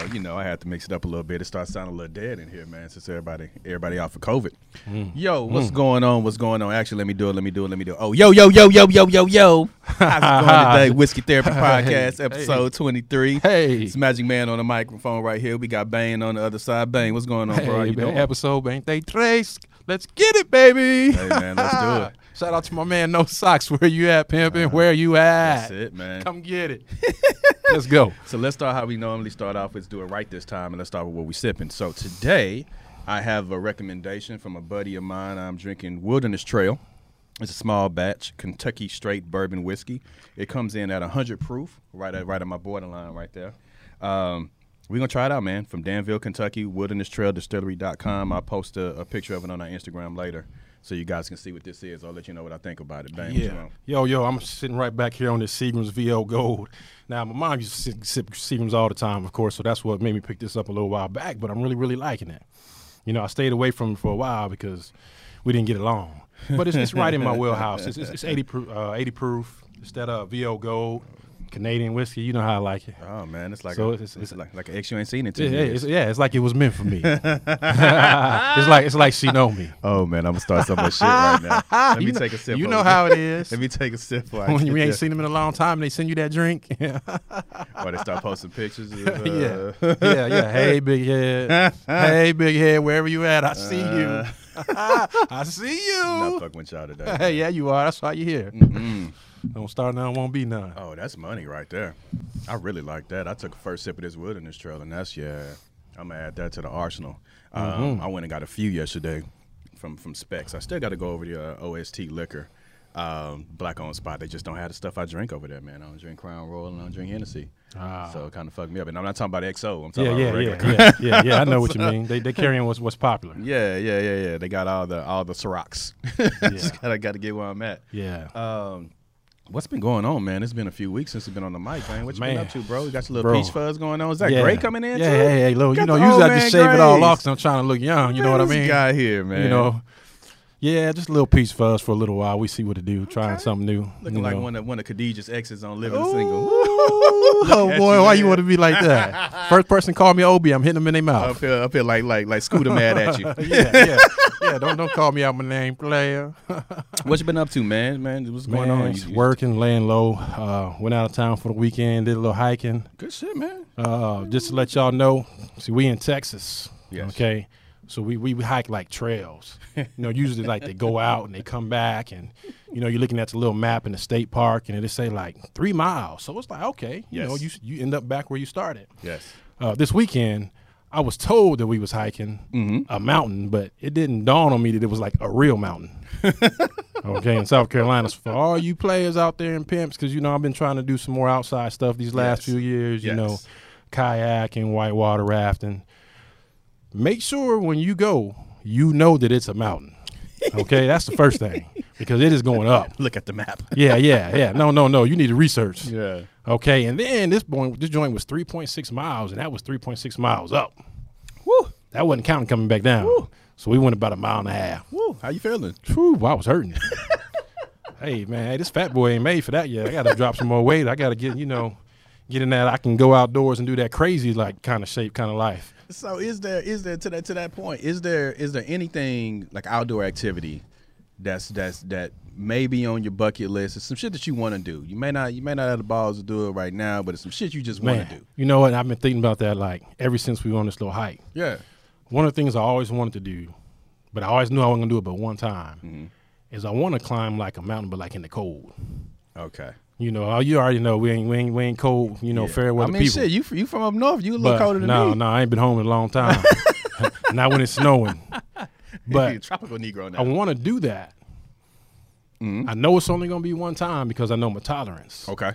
Hey man, you know, I had to mix it up a little bit. It starts sounding a little dead in here, man, since everybody everybody out for COVID. Mm. Yo, what's going on? What's going on? Actually, let me do it. Let me do it. Let me do it. Oh, yo, yo, yo, yo, yo, yo, yo. How's it going today? Whiskey Therapy Podcast, Hey. episode twenty three. Hey. it's Magic Man on the microphone right here. We got Bane on the other side. Bane, what's going on, bro? How you man, doing? episode Bang Tres. Let's get it, baby. Hey, man, let's do it. Shout out to my man No Socks. Where you at, pimping? Where you at? That's it, man. Come get it. Let's go. So let's start how we normally start off. Let's do it right this time, and let's start with what we sipping. So today, I have a recommendation from a buddy of mine. I'm drinking Wilderness Trail. It's a small batch Kentucky straight bourbon whiskey. It comes in at 100 proof, right at right at my borderline right there. Um, we're gonna try it out, man. From Danville, Kentucky, Wilderness Trail Distillery.com. I'll post a, a picture of it on our Instagram later, so you guys can see what this is. I'll let you know what I think about it. Bang, Yeah. Yo, yo, I'm sitting right back here on this Seagram's VO Gold. Now, my mom used to sip, Seagram's all the time, of course, so that's what made me pick this up a little while back, but I'm really, really liking it. You know, I stayed away from it for a while because we didn't get along. But it's, it's right in my wheelhouse. It's, it's, it's 80, proof, uh, 80 proof. It's that uh, VO Gold, Canadian whiskey. You know how I like it. Oh man, it's like So a, it's- it's, it's- like like an ex you ain't seen in Yeah, yeah, it's, yeah, it's like it was meant for me. it's like it's like she know me. Oh man, I'm gonna start some shit right now. Let me You know- take a sip. You know how it is. Let me take a sip. When you ain't seen them in a long time and they send you that drink. Yeah. While they start posting pictures. Of, yeah. uh, yeah, yeah. Hey, big head. hey, big head. Wherever you at, I see you. I see you. Not fucking with y'all today. Hey, yeah, you are. That's why you here. Mm. Don't start now, won't be none. Oh, that's money right there. I really like that. I took a first sip of this wilderness trail, and that's yeah. I'm gonna add that to the arsenal. Um, Mm-hmm. I went and got a few yesterday from from Spec's. I still got to go over the uh, OST liquor. Um, black on spot. They just don't have the stuff I drink over there, man. I don't drink Crown Royal and I don't drink Hennessy. Ah. So it kind of fucked me up. And I'm not talking about XO. I'm talking Yeah, about yeah, regular. yeah, yeah, yeah, yeah. I know what you mean. They they carrying what's what's popular. Yeah, yeah, yeah, yeah. They got all the all the Cirocs. Just gotta gotta get where I'm at. Yeah. Um, what's been going on, man? It's been a few weeks since you've been on the mic, man. What you been up to, bro? You got your little Bro. peach fuzz going on. Is that yeah. Gray coming in? Yeah, too? hey, hey, little. You know, usually I just man shave it all off off 'cause I'm trying to look young. You know what I This mean? Guy here, man. You know. Yeah, just a little piece for us for a little while. We see what it do. Trying something new. looking like know. one of one of Khadijah's exes on Living Single. oh boy, you, why you want to be like that? First person call me Obi, I'm hitting them in their mouth. I feel up here, like like like Scooter mad at you. yeah, yeah, yeah. Don't don't call me out my name, player. what you been up to, man? Man, what's going on? just You- working, laying low. Uh, went out of town for the weekend, did a little hiking. Good shit, man. Uh, just to let y'all know, see, we in Texas. Yes. Okay. So we, we, hike like trails. you know, usually like they go out and they come back and you know, you're looking at the little map in the state park and it say like three miles. So it's like, okay, you know, you you end up back where you started. Yes. Uh, this weekend, I was told that we was hiking Mm-hmm. a mountain, but it didn't dawn on me that it was like a real mountain. okay, in South Carolina, so for all you players out there in pimps, because you know I've been trying to do some more outside stuff these last Yes. few years. You Yes. know, kayaking, whitewater rafting. Make sure when you go, you know that it's a mountain. Okay, that's the first thing because it is going up. Look at the map. Yeah, yeah, yeah. No, no, no. You need to research. Yeah. Okay, and then this point, this joint was 3.6 miles, and that was 3.6 miles up. Woo. That wasn't counting coming back down. Woo. So we went about a mile and a half. Woo. How you feeling? Whew, I was hurting. hey man, hey, this fat boy ain't made for that yet. I gotta drop some more weight. I gotta get, you know, get in that I can go outdoors and do that crazy like kind of shape, kind of life. So is there is there to that to that point? Is there is there anything like outdoor activity that's that's that may be on your bucket list? It's some shit that you want to do. You may not you may not have the balls to do it right now, but it's some shit you just want to do. you know what? I've been thinking about that like ever since we were on this little hike. Yeah. One of the things I always wanted to do, but I always knew I wasn't gonna do it but one time, Mm-hmm. is I want to climb like a mountain, but like in the cold. Okay. You know, uh, you already know we ain't we ain't, we ain't cold. You know, Yeah. fair weather I mean, people. shit, you you from up north? You a little but colder than no, me. no, no, I ain't been home in a long time. Not when it's snowing. But tropical Negro now. I want to do that. Mm-hmm. I know it's only going to be one time because I know my tolerance. okay.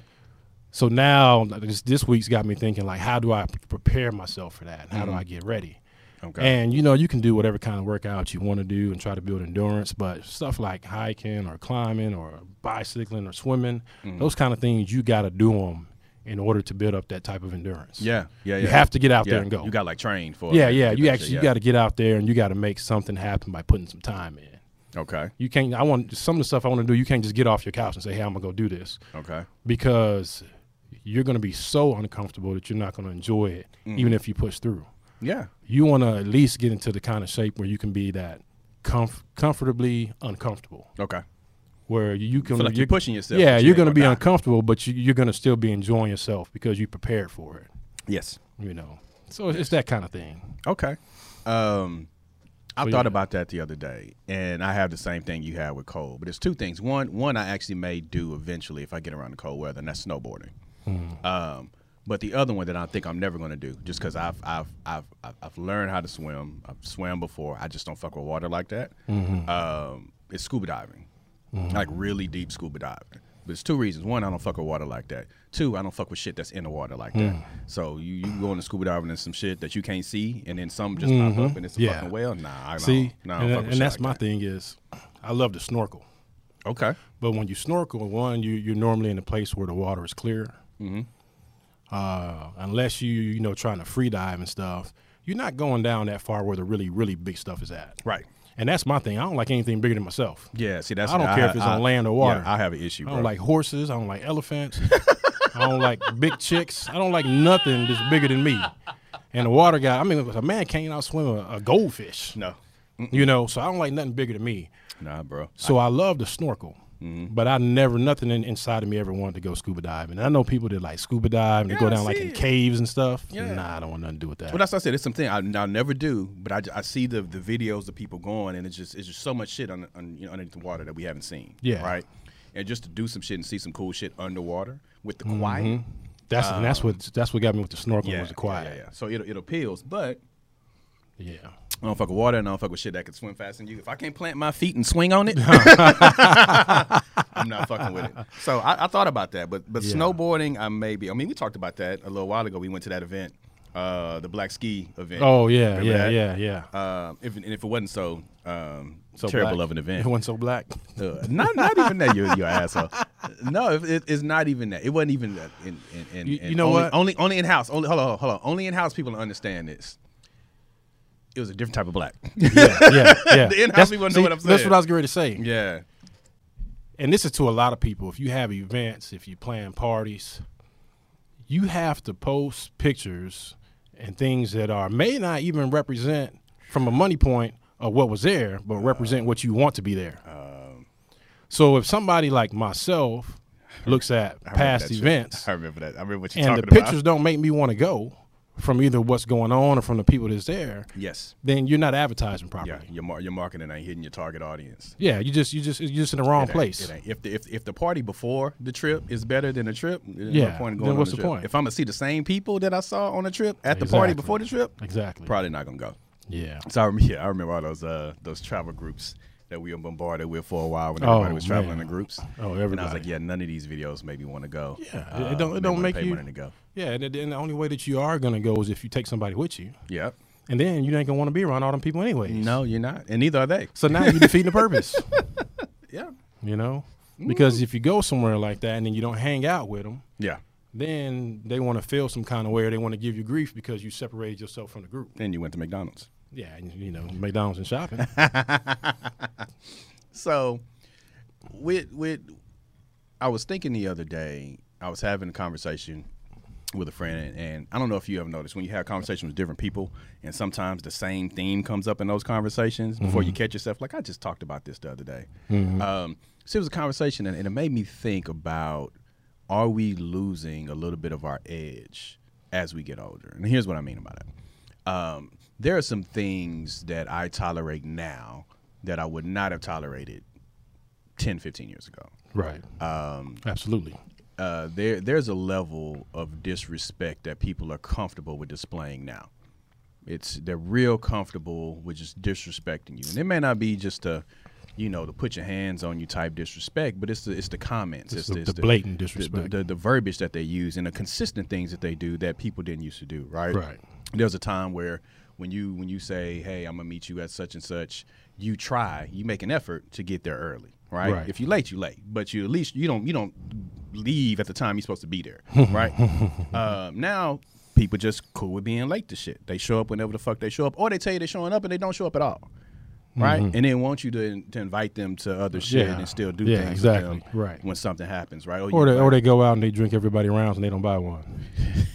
So now this, this week's got me thinking like, how do I prepare myself for that? How do mm-hmm. I get ready? Okay. And you know, you can do whatever kind of workout you want to do and try to build endurance, but stuff like hiking or climbing or bicycling or swimming, mm-hmm. those kind of things you got to do them in order to build up that type of endurance. yeah. Yeah. Yeah. You have to get out yeah. there and go. You got like trained for. yeah, it. yeah. You actually shit, you got to get out there and you got to make something happen by putting some time in. Okay. You can't. I want some of the stuff I want to do. You can't just get off your couch and say, "Hey, I'm gonna go do this," Okay. because you're going to be so uncomfortable that you're not going to enjoy it, even mm-hmm. if you push through. Yeah. You want to at least get into the kind of shape where you can be that comf- comfortably uncomfortable, Okay. where you can like you're pushing yourself. yeah, you you're going to be die. uncomfortable, but you, you're going to still be enjoying yourself because you prepared for it. Yes. You know, so it's that kind of thing. Okay. Um, I So, thought yeah. about that the other day, and I have the same thing you had with cold. But it's two things. One, one I actually may do eventually if I get around the cold weather, and that's snowboarding. Mm-hmm. Um, but the other one that I think I'm never going to do, just because I've, I've I've I've learned how to swim. I've swam before. I just don't fuck with water like that. Mm-hmm. Um, it's scuba diving, like really deep scuba diving. But it's two reasons. One, I don't fuck with water like that. Two, I don't fuck with shit that's in the water like that. Mm. So you, you go into scuba diving and some shit that you can't see, and then some just pop up and it's a Mm-hmm. Yeah. fucking whale. Nah, I don't. See, nah, I don't and, fuck with and that's like my that. thing is, I love to snorkel. Okay. But when you snorkel, one, you you're normally in a place where the water is clear. Mm-hmm. Uh, unless you you know trying to free dive and stuff, you're not going down that far where the really really big stuff is at. Right. And that's my thing. I don't like anything bigger than myself. Yeah. See, that's I don't care if it's on land or water. Yeah, I have an issue, I don't like horses. I don't like elephants. I don't like big chicks. I don't like nothing that's bigger than me. And the water guy, I mean, a man can't outswim a, a goldfish. no. You know, so I don't like nothing bigger than me. Nah, bro. So I love to snorkel. Mm-hmm. But I never, nothing in, inside of me ever wanted to go scuba diving. I know people that like scuba dive and they go down like in it. caves and stuff. Yeah. Nah, I don't want nothing to do with that. Well, that's what I said. It's something I, I'll never do, but I, I see the the videos of people going, and it's just it's just so much shit on, on you know, underneath the water that we haven't seen. Yeah. Right. And just to do some shit and see some cool shit underwater with the quiet. that's and that's what that's what got me with the snorkeling Um, Yeah, was the quiet. Yeah, yeah, yeah. So it it appeals, but Yeah. I don't fuck with water and I don't fuck with shit that can swim faster than you. If I can't plant my feet and swing on it, I'm not fucking with it. So I, I thought about that, but but Yeah. snowboarding, I maybe. I mean, we talked about that a little while ago. We went to that event, uh, the Black Ski event. Oh yeah, yeah, that? yeah, yeah. Uh, if and if it wasn't so um, So terrible black. of an event, It wasn't so black. uh, not not even that you you asshole. No, it, it- it's not even that. It wasn't even that. In, in, in, You- you know only, what? Only only in house. Only hold on hold on. Only in house people understand this. It was a different type of black. yeah, yeah, yeah. The in-house That's- people know see, what I'm That's what I was going to say. yeah. and this is to a lot of people. If you have events, if you plan parties, you have to post pictures and things that are may not even represent from a money point of what was there, but represent what you want to be there. Um, so if somebody like myself looks at past shit. events I remember that. I remember what you're and the pictures don't make me want to go from either what's going on or from the people that's there, Yes. then you're not advertising properly. Yeah. Your mar- your marketing ain't hitting your target audience. Yeah, you just you just you're just in the wrong place. If the if, if the party before the trip is better than the trip, Yeah, no point in then what's the the point? If I'm gonna see the same people that I saw on the trip at the party before the trip, Exactly. probably not gonna go. Yeah. So I remember, yeah, I remember all those uh those travel groups that we were bombarded with for a while when Oh, everybody was traveling man. in groups. Oh, And I was like, yeah, none of these videos made me want to go. Yeah, it- Uh, it don't- it don't make you- money to go. Yeah, and, and the only way that you are gonna go is if you take somebody with you, Yep. and then you ain't gonna want to be around all them people anyways. No, you're not, and neither are they. So now you're defeating the purpose. Yeah. You know, because if you go somewhere like that and then you don't hang out with them, Yeah. then they want to feel some kind of way, or they want to give you grief because you separated yourself from the group. Then you went to McDonald's. Yeah, and, you know, McDonald's and shopping. So, with with, I was thinking the other day. I was having a conversation with a friend, and, I don't know if you ever noticed when you have conversations with different people, and sometimes the same theme comes up in those conversations before you catch yourself. Like I just talked about this the other day. Um, so it was a conversation, and, and it made me think about: Are we losing a little bit of our edge as we get older? And here's what I mean about it. Um, there are some things that I tolerate now that I would not have tolerated 10, 15 years ago. right. Um, Absolutely. uh, there, there's a level of disrespect that people are comfortable with displaying now. It's they're real comfortable with just disrespecting you, and it may not be just a, you know, to put your hands on you type disrespect, but it's the it's the comments, It's it's, the- the blatant disrespect. the, the, the verbiage that they use, and the consistent things that they do that people didn't used to do. Right. Right. There was a time where when you when you say, "Hey, I'm gonna meet you at such and such," you try, you make an effort to get there early. Right. Right. If you're late, you late, but you at least you don't you don't leave at the time you're supposed to be there. right. um, now people just cool with being late to shit. They show up whenever the fuck they show up, or they tell you they're showing up and they don't show up at all. right? And then want you to, to invite them to other shit Mm-hmm. Yeah. and still do Yeah, things exactly. with them Right. when something happens, right? Oh, Or they, or they go out and they drink everybody rounds and they don't buy one.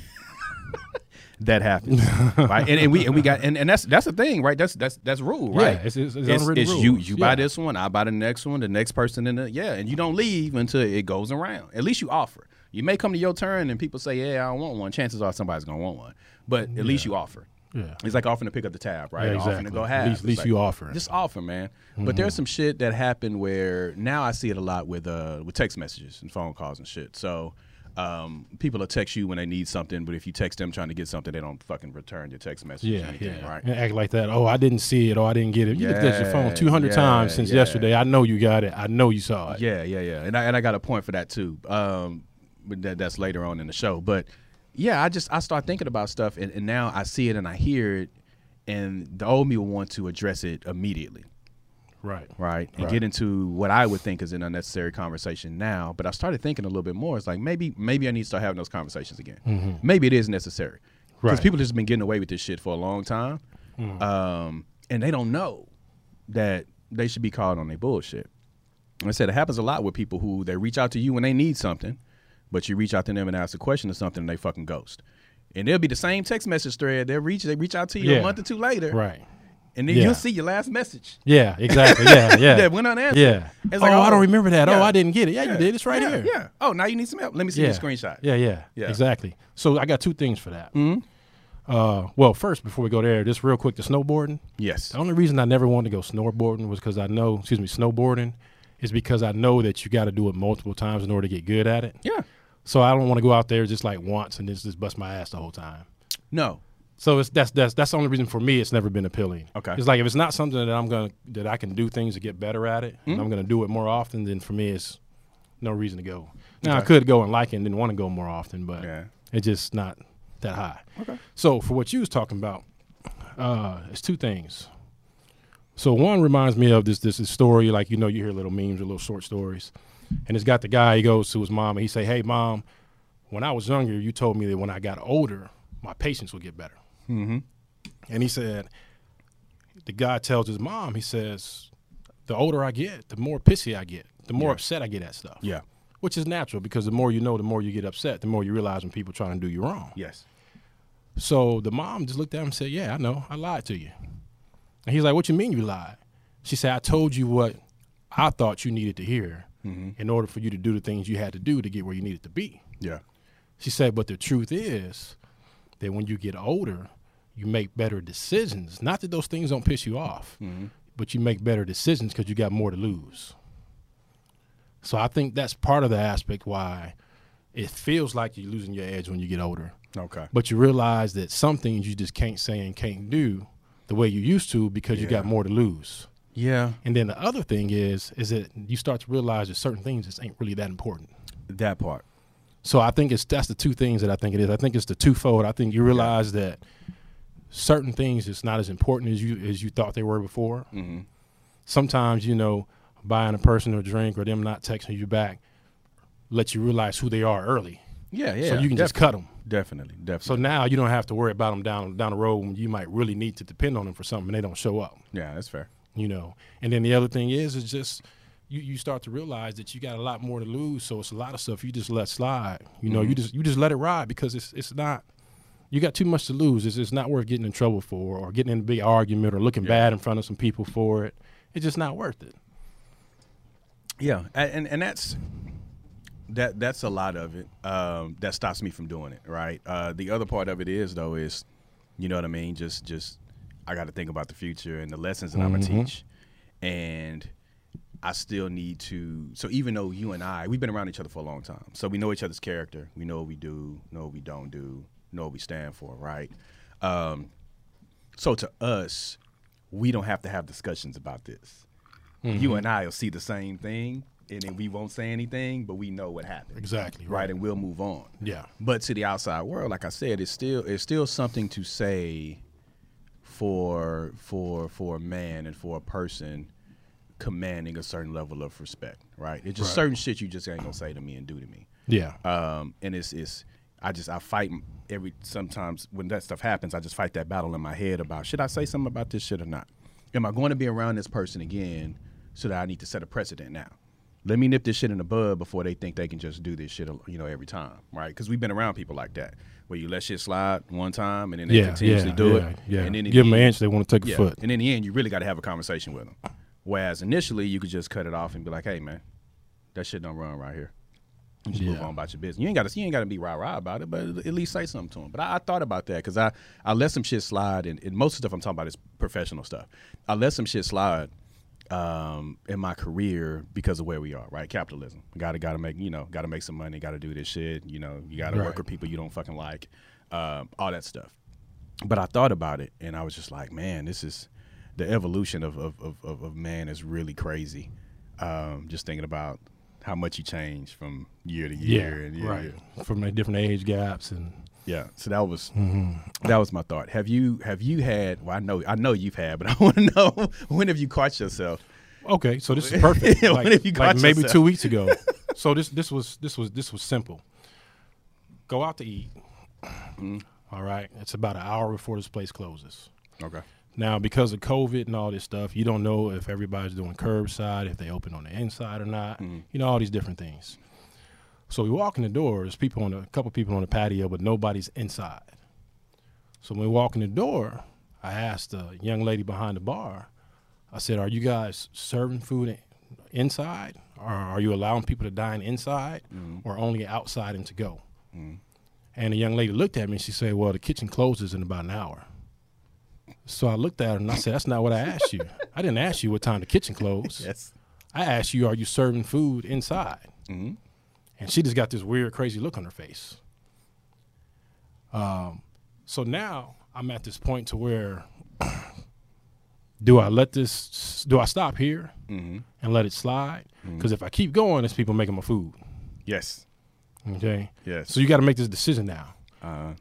that happens, right? And, and we and we got and, and that's that's the thing, right? That's that's that's rule, right? Yeah, it's, it's, it's, It's, it's you you buy this one, I buy the next one, the next person in the yeah, and you don't leave until it goes around. At least you offer. You may come to your turn and people say, "Yeah, I don't want one." Chances are somebody's gonna want one, but at least you offer. Yeah. It's like offering to pick up the tab, right? Yeah, Or Offering exactly. to go At least- at least like, you offer. Just offer, man. Mm-hmm. But there's some shit that happened where now I see it a lot with uh with text messages and phone calls and shit. So um, people will text you when they need something, but if you text them trying to get something, they don't fucking return your text message. or Yeah, anything, yeah. right? And act like that. Oh, I didn't see it. Oh, I didn't get it. You looked at your phone Yeah, 200 yeah, times since yeah. yesterday. I know you got it. I know you saw it. Yeah, yeah, yeah. And I and I got a point for that too. Um, but that, that's later on in the show. But yeah, I just I start thinking about stuff, and, and now I see it and I hear it, and the old me will want to address it immediately. Right. right? And Right. get into what I would think is an unnecessary conversation now. But I started thinking a little bit more. It's like maybe maybe I need to start having those conversations again. Maybe it is necessary because Mm-hmm. Right. Mm-hmm. people just been getting away with this shit for a long time, um, and they don't know that they should be called on their bullshit. I said it happens a lot with people who they reach out to you when they need something, but you reach out to them and ask a question or something, and they fucking ghost. And they'll be the same text message thread. They'll reach they reach out to you a month or two later, Right. And then Yeah. you'll see your last message. Yeah, exactly. Yeah, yeah. that went unanswered. Yeah. It's like, oh, like, I oh, don't remember that. yeah. Oh, I didn't get it. Yeah, Yeah. you did. It's right yeah, here. Yeah. Oh, now you need some help. Let me see Yeah. the screenshot. Yeah, yeah, Yeah. Exactly. So I got two things for that. Mhm. Uh, well, first, before we go there, just real quick, the snowboarding. Yes. The only reason I never wanted to go snowboarding was because I know, excuse me, snowboarding is because I know that you got to do it multiple times in order to get good at it. Yeah. So I don't want to go out there just like once and just, just bust my ass the whole time. No. So it's that's that's that's the only reason for me it's never been appealing. Okay. It's like if it's not something that I'm gonna that I can do things to get better at it, Hmm? and I'm gonna do it more often, then for me it's no reason to go. Now I could go and like it and then want to go more often, but Yeah. it's just not that high. Okay. So for what you was talking about, uh, it's two things. So one reminds me of this this, this story, like you know, you hear little memes or little short stories, and it's got the guy he goes to his mom and he say, "Hey mom, when I was younger, you told me that when I got older, my patience would get better." Mm-hmm. And he said, the guy tells his mom, he says, the older I get, the more pissy I get, the more Yeah. upset I get at stuff. Yeah. Which is natural because the more you know, the more you get upset, the more you realize when people trying to do you wrong. Yes. So the mom just looked at him and said, Yeah, I know, I lied to you. And he's like, What you mean you lied? She said, I told you what I thought you needed to hear Mm-hmm. in order for you to do the things you had to do to get where you needed to be. Yeah. She said, but the truth is that when you get older, you make better decisions. Not that those things don't piss you off, Mm-hmm. but you make better decisions because you got more to lose. So I think that's part of the aspect why it feels like you're losing your edge when you get older. Okay. But you realize that some things you just can't say and can't do the way you used to because you got more to lose. Yeah. And then the other thing is, is that you start to realize that certain things just ain't really that important. That part. So I think it's that's the two things that I think it is. I think it's the twofold. I think you realize that certain things it's not as important as you as you thought they were before. Mm-hmm. Sometimes you know buying a person a drink or them not texting you back let you realize who they are early, Yeah. Yeah. so you can just cut them. Definitely. Definitely. So now you don't have to worry about them down down the road when you might really need to depend on them for something and they don't show up. yeah, that's fair. You know, and then the other thing is is just you, you start to realize that you got a lot more to lose. So it's a lot of stuff you just let slide. You know, you just you just let it ride because it's it's not you got too much to lose. It's it's not worth getting in trouble for or getting in a big argument or looking Yeah. bad in front of some people for it. It's just not worth it. Yeah, and and that's that that's a lot of it um, that stops me from doing it. Right. Uh, the other part of it is though is, you know what I mean. Just just I got to think about the future and the lessons that I'm Mhm. gonna teach, and I still need to. So even though you and I we've been around each other for a long time, so we know each other's character. We know what we do, know what we don't do, know what we stand for. Right. Um, so to us, we don't have to have discussions about this you and I will see the same thing, and then we won't say anything, but we know what happened, Exactly. right? And we'll move on. Yeah. But to the outside world, like I said, it's still it's still something to say for for for a man and for a person commanding a certain level of respect, right? It's just Right. certain shit you just ain't gonna say to me and do to me. Yeah. Um, and it's it's I just I fight every sometimes when that stuff happens, I just fight that battle in my head about should I say something about this shit or not. am I going to be around this person again so that I need to set a precedent now? Let me nip this shit in the bud before they think they can just do this shit, you know, every time, right? Because we've been around people like that where you let shit slide one time and then they yeah, continuously yeah, do yeah, it, Yeah. and then give the them an inch, they want to take a foot. and in the end, you really got to have a conversation with them. Whereas initially, you could just cut it off and be like, "Hey, man, that shit don't run right here." And just move on about your business. You ain't got to. You ain't got to be rah rah about it, but at least say something to him. But I, I thought about that because I I let some shit slide, and, and most of the stuff I'm talking about is professional stuff. I let some shit slide um, in my career because of where we are, right? Capitalism. Got to got to make you know got to make some money. Got to do this shit. You know, you got to Right. work with people you don't fucking like, um, all that stuff. But I thought about it, and I was just like, man, this is the evolution of of, of, of, of man is really crazy. Um, just thinking about how much you change from year to Yeah, year and year right. year. From the different age gaps and Yeah. So that was that was my thought. Have you have you had? Well, I know I know you've had, but I want to know when have you caught yourself? Okay, so this is perfect. When like, have you like maybe two weeks ago. so this this was this was this was simple. Go out to eat. Mm-hmm. All right, it's about an hour before this place closes. Okay. Now, because of COVID and all this stuff, you don't know if everybody's doing curbside, if they open on the inside or not. Mm-hmm. You know all these different things. So we walk in the door. There's people on the, a couple people on the patio, but nobody's inside. So when we walk in the door, I asked the young lady behind the bar. I said, "Are you guys serving food inside, or are you allowing people to dine inside, or only outside and to go?" And the young lady looked at me and she said, Well, the kitchen closes in about an hour. So I looked at her and I said, That's not what I asked you. I didn't ask you what time the kitchen closed. Yes. I asked you, Are you serving food inside? Mhm. And she just got this weird, crazy look on her face. Um, so now I'm at this point to where do I let this, do I stop here Mm-hmm. and let it slide? Because if I keep going, it's people making my food. Yes. Okay. Yes. So you got to make this decision now. uh,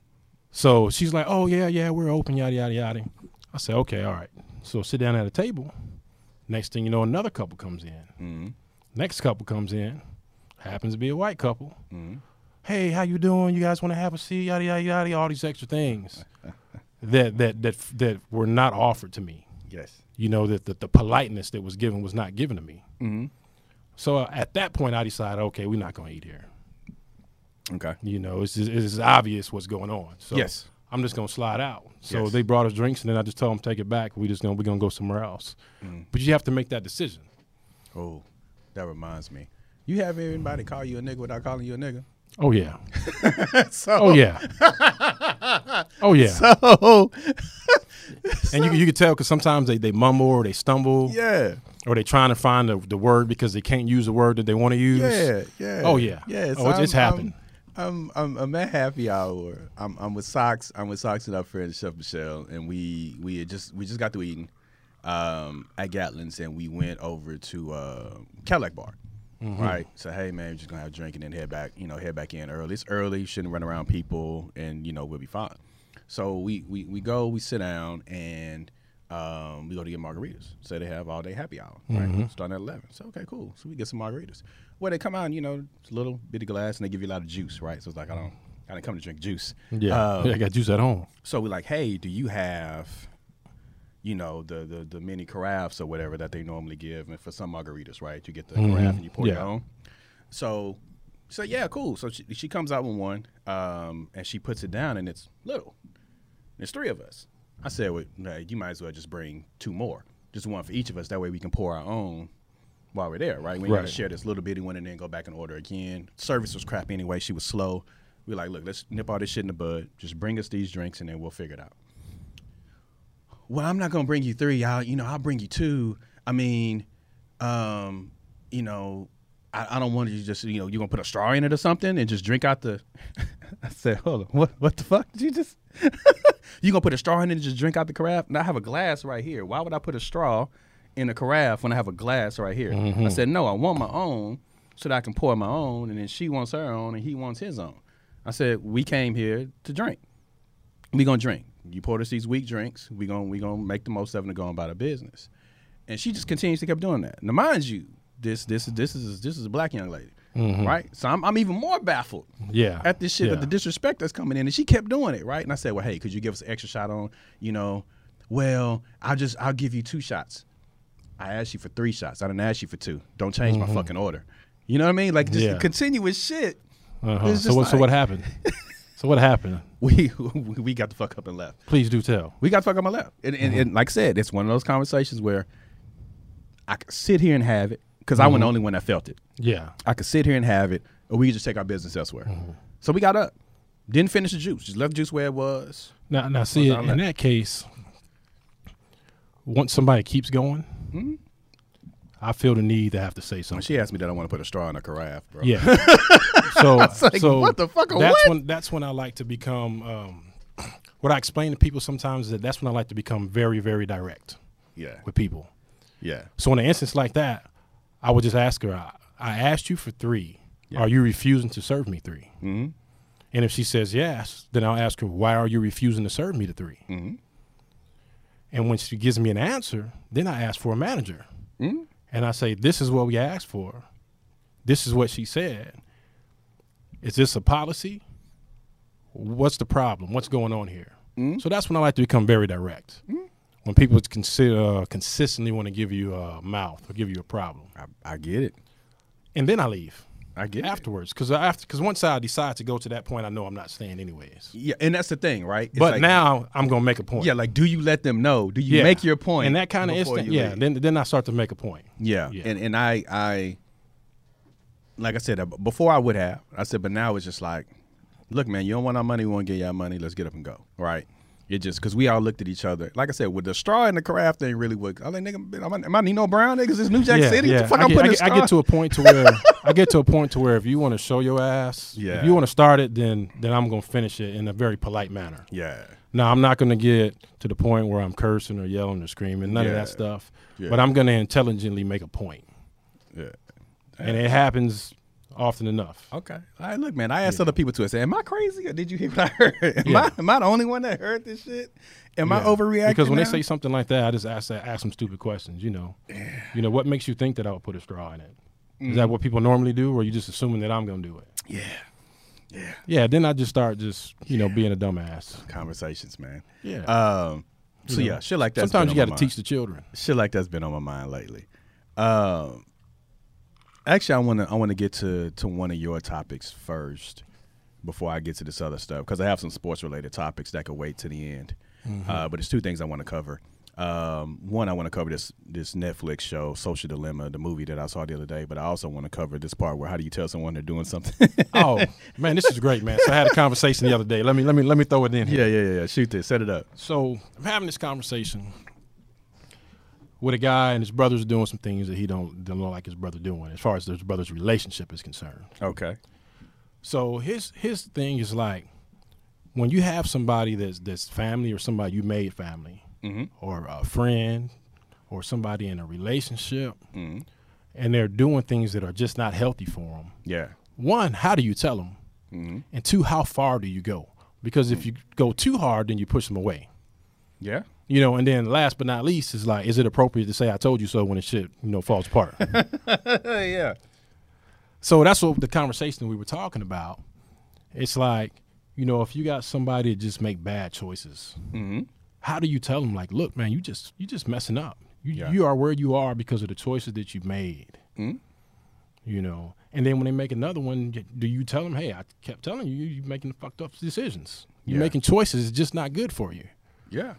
So she's like, "Oh yeah, yeah, we're open, yada yada yada." I said, "Okay, all right." So sit down at a table. Next thing you know, another couple comes in. mhm. Next couple comes in, happens to be a white couple. Mhm. Hey, how you doing? You guys want to have a seat? Yada yada yada. All these extra things that that that that were not offered to me. Yes. You know that the, the politeness that was given was not given to me. Mm-hmm. So uh, at that point, I decided, okay, we're not going to eat here. Okay. You know, it's just, it's obvious what's going on. So Yes. I'm just gonna slide out. So Yes. they brought us drinks, and then I just told them take it back. We just gonna we gonna go somewhere else. Mm. But you have to make that decision. Oh, that reminds me. You have anybody call you a nigga without calling you a nigga? Oh yeah. so, Oh yeah. oh yeah. So, And you you can tell because sometimes they, they mumble or they stumble yeah. or they trying to find the, the word because they can't use the word that they want to use. Yeah, yeah. Oh, yeah. yeah. Oh, it's- it's happened. I'm, I'm, I'm at happy hour. I'm, I'm with Socks. I'm with Socks and our friend Chef Michelle, and we, we had just, we just got through eating um, at Gatlin's, and we went over to uh, Cadillac Bar. Mm-hmm. Right. So hey man, we're just gonna have a drink and then head back. You know, head back in early. It's early. Shouldn't run around people, and you know we'll be fine. So we we, we go. We sit down and. Um, we go to get margaritas. So they have all day happy hour, right? Starting at eleven. So okay, cool. So we get some margaritas. Well, they come out, you know, it's a little bitty glass, and they give you a lot of juice, right? So it's like I don't, I didn't come to drink juice. Yeah. Um, I got juice at home. so we're like, hey, do you have, you know, the the the mini carafes or whatever that they normally give, and for some margaritas, right? You get the carafe and you pour your Yeah. own. So, so yeah, cool. So she, she comes out with one, um, and she puts it down, and it's little. There's three of us. I said, well, you might as well just bring two more, just one for each of us. That way we can pour our own while we're there, right? We ain't gotta share this little bitty one and then go back and order again. Service was crap anyway. She was slow. We like, look, let's nip all this shit in the bud. Just bring us these drinks and then we'll figure it out. Well, I'm not gonna bring you three. I'll, you know, I'll bring you two. I mean, um, you know, I, I don't want you to just, you know, you're gonna put a straw in it or something and just drink out the. I said, hold on, what, what the fuck did you just? you gonna put a straw in it and just drink out the carafe? And I have a glass right here. Why would I put a straw in a carafe when I have a glass right here? I mm-hmm. said, no, I want my own so that I can pour my own, and then she wants her own and he wants his own. I said, we came here to drink. We gonna drink. You poured us these weak drinks. We gonna we gonna make the most of them to go about our business. And she just continues to keep doing that. Now, mind you, this this this is this is a black young lady, mm-hmm. right? So I'm I'm even more baffled Yeah. at this shit, Yeah. at the disrespect that's coming in, and she kept doing it, right? And I said, well, hey, could you give us an extra shot on, you know, well, I'll just I'll give you two shots. I asked you for three shots. I didn't ask you for two. Don't change my fucking order. You know what I mean? Like just Mm-hmm. Yeah. continuous shit. Uh-huh. So what? so what happened? so what happened? We we got the fuck up and left. Please do tell. We got the fuck up and left. And, and, Mm-hmm. and like I said, it's one of those conversations where I could sit here and have it because I wasn't the Mm-hmm. only one that felt it. Yeah. I could sit here and have it, or we could just take our business elsewhere. Mm-hmm. So we got up, didn't finish the juice, just left the juice where it was. Now, now, see, in that case, once somebody keeps going, Mm-hmm. I feel the need to have to say When something. she asked me that I want to put a straw in a carafe, bro. Yeah. so, like, so what the fuck, That's what? when that's when I like to become. Um, what I explain to people sometimes is that that's when I like to become very, very direct yeah, with people. yeah. So in an instance like that, I would just ask her, I, I asked you for three. Yeah. Are you refusing to serve me 3 Mm-hmm. And if she says yes, then I'll ask her, why are you refusing to serve me the 3 Mm-hmm. And when she gives me an answer, then I ask for a manager. Mhm. And I say, this is what we asked for. This is what she said. Is this a policy? What's the problem? What's going on here? Mm-hmm. So that's when I like to become very direct. When people consider uh, consistently want to give you a mouth or give you a problem, I, I get it. and then I leave I get afterwards because after because once I decide to go to that point, I know I'm not staying anyways. Yeah, and that's the thing, right? It's but like- now I'm gonna make a point. yeah, like, do you let them know? Do you Yeah. make your point? in that kind of instant, yeah. leave? Then then I start to make a point. Yeah. Yeah. And and I I like I said uh, before I would have. I said but now it's just like look man, you don't want our money, we want to get your money, let's get up and go. Right? It just cuz we all looked at each other. Like I said with the straw in the carafe thing really would. I like nigga am I, am I Nino Brown niggas this New Jack City? What the fuck I I'm get, putting I get, I get to a point to where I get to a point to where if you want to show your ass, Yeah. if you want to start it, then then I'm gonna finish it in a very polite manner. Yeah. Now I'm not gonna get to the point where I'm cursing or yelling or screaming, none of that stuff. Yeah. But I'm gonna intelligently make a point, Yeah. and it happens often enough. Okay. All right, look, man. I asked other people too. I said, "Am I crazy, or did you hear what I heard? Am, Yeah. I, am I the only one that heard this shit? Am I overreacting?" Because when now? they say something like that, I just ask that, ask some stupid questions. You know, you know what makes you think that I would put a straw in it? Is Mm-hmm. that what people normally do, or are you just assuming that I'm gonna do it? "Yeah, yeah." Yeah. Then I just start just you know being a dumbass. Conversations, man. Yeah. Um. So You know, yeah, shit like that. Sometimes you got to teach the children. Shit like that's been on my mind lately. Um. Actually, I want to I want to get to to one of your topics first before I get to this other stuff because I have some sports related topics that could wait to the end. Mm-hmm. Uh, but there's two things I want to cover. Um, one, I want to cover this this Netflix show, Social Dilemma, the movie that I saw the other day. But I also want to cover this part where how do you tell someone they're doing something? Oh man, this is great, man. So I had a conversation the other day. Let me let me let me throw it in here. yeah, yeah, yeah. Shoot this, set it up. So I'm having this conversation with a guy, and his brother's doing some things that he don't don't like his brother doing, as far as his brother's relationship is concerned. Okay. So his his thing is like when you have somebody that's that's family or somebody you made family Mm-hmm. or a friend or somebody in a relationship, Mm-hmm. and they're doing things that are just not healthy for them. Yeah. One, how do you tell them? Mm-hmm. And two, how far do you go? Because if you go too hard, then you push them away. Yeah. You know, and then last but not least is like, is it appropriate to say I told you so when the shit, you know, falls apart? yeah. so that's what the conversation we were talking about. It's like, you know, if you got somebody that just make bad choices, Mm-hmm. how do you tell them like, look, man, you just you just messing up. You Yeah. you are where you are because of the choices that you made. Mhm. You know, and then when they make another one, do you tell them, hey, I kept telling you, you're making fucked up decisions. You're Yeah. making choices, it's just not good for you. Yeah.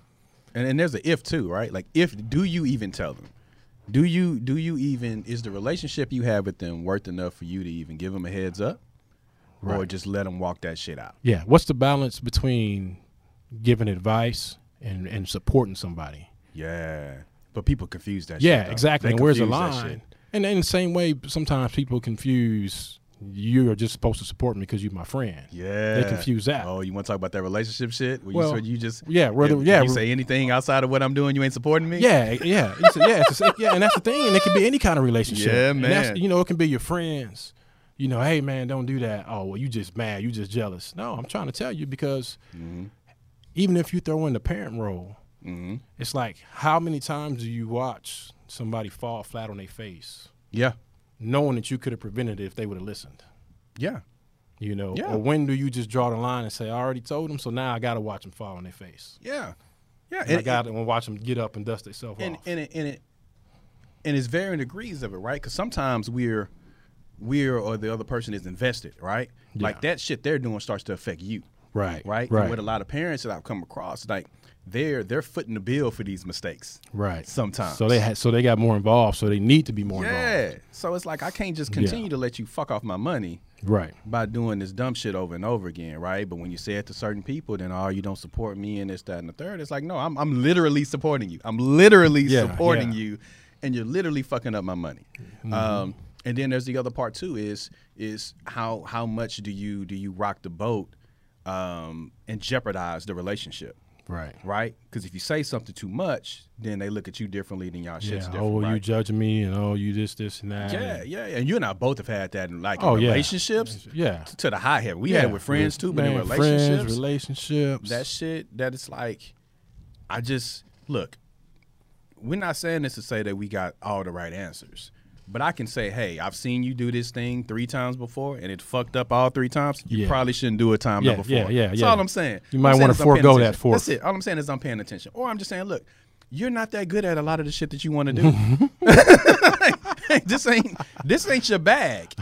And and there's an if too, right? Like if do you even tell them? Do you do you even is the relationship you have with them worth enough for you to even give them a heads up? Or just let them walk that shit out? Yeah. What's the balance between giving advice and, and supporting somebody? Yeah. But people confuse that yeah, shit. exactly. They and where's the line? shit. And in the same way, sometimes people confuse you are just supposed to support me because you're my friend. Yeah. They confuse that. Oh, you want to talk about that relationship shit? Where Well, you, so you just yeah, whether- yeah, you say anything outside of what I'm doing, you ain't supporting me. Yeah, yeah, It's yeah, it's a- yeah, and that's the thing. And it can be any kind of relationship. Yeah, man. you know, it can be your friends. You know, hey man, don't do that. Oh, well, you just mad. You just jealous. No, I'm trying to tell you because Mm-hmm. even if you throw in the parent role, Mm-hmm. it's like how many times do you watch somebody fall flat on their face, Yeah. Knowing that you could have prevented it if they would have listened? Yeah. You know, Yeah. or when do you just draw the line and say, I already told them, so now I got to watch them fall on their face? Yeah. Yeah, And, I got to watch them get up and dust themselves and off. and it, and it and it's varying degrees of it, right? Because sometimes we're we're or the other person is invested, right? Like that shit they're doing starts to affect you, right. right? right. And Right. with a lot of parents that I've come across, like they're they're footing the bill for these mistakes. right. Sometimes. So they had so they got more involved. So they need to be more involved. Yeah. involved. So it's like I can't just continue to let you fuck off my money Right. by doing this dumb shit over and over again, right? But when you say it to certain people, then oh, you don't support me and this, that, and the third. It's like, no, I'm I'm literally supporting you. I'm literally Yeah, supporting yeah. you, and you're literally fucking up my money. Um, and then there's the other part too is is how how much do you do you rock the boat um, and jeopardize the relationship, Right. right? Because if you say something too much, then they look at you differently than y'all shit's Yeah. Oh, different. Oh, right? you judging me and oh, you this, this, and that. Yeah, yeah, yeah. And you and I both have had that in like Oh, yeah. relationships Yeah. to the high head. We had it with friends too, but in relationships, friends, relationships. that shit that it's like, I just look. We're not saying this to say that we got all the right answers, but I can say, hey, I've seen you do this thing three times before, and it fucked up all three times. You Yeah. probably shouldn't do it time Yeah, number four. yeah, yeah, That's yeah. all I'm saying. You might I'm paying forego that for. That's it. All I'm saying is I'm paying attention, or I'm just saying, look, you're not that good at a lot of the shit that you want to do. this ain't this ain't your bag.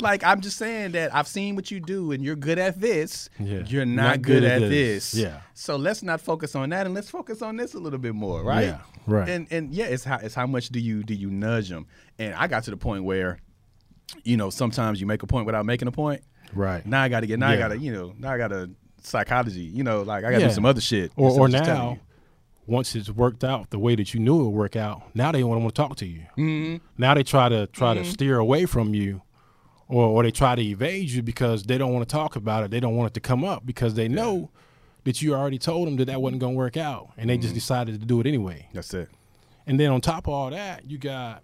Like I'm just saying that I've seen what you do and you're good at this. Yeah. You're not, good, at this. Yeah. So let's not focus on that and let's focus on this a little bit more, right? Yeah, right. And and yeah, it's how it's how much do you do you nudge them? And I got to the point where, you know, sometimes you make a point without making a point. right. Now I got to get. Now I got to you know. Now I got to psychology. You know, like I got to Yeah. do some other shit. or or of just telling now, once it's worked out the way that you knew it would work out, now they don't want to talk to you. Mm-hmm. Now they try to try Mm-hmm. to steer away from you, or or they try to evade you because they don't want to talk about it. They don't want it to come up because they know that you already told them that that wasn't going to work out, and they Mm-hmm. just decided to do it anyway. That's it. And then on top of all that, you got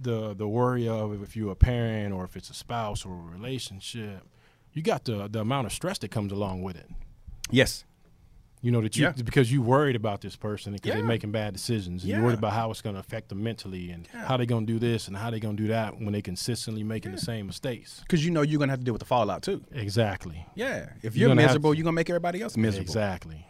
the the worry of if you're a parent or if it's a spouse or a relationship. You got the the amount of stress that comes along with it. Yes. You know that you Yeah. because you worried about this person because Yeah. they're making bad decisions. And Yeah. You're worried about how it's going to affect them mentally and how they're going to do this and how they're going to do that when they consistently making the same mistakes. Because you know you're gonna have to deal with the fallout too. Exactly. Yeah. If You're you're, miserable, to- you're gonna make everybody else miserable. Exactly.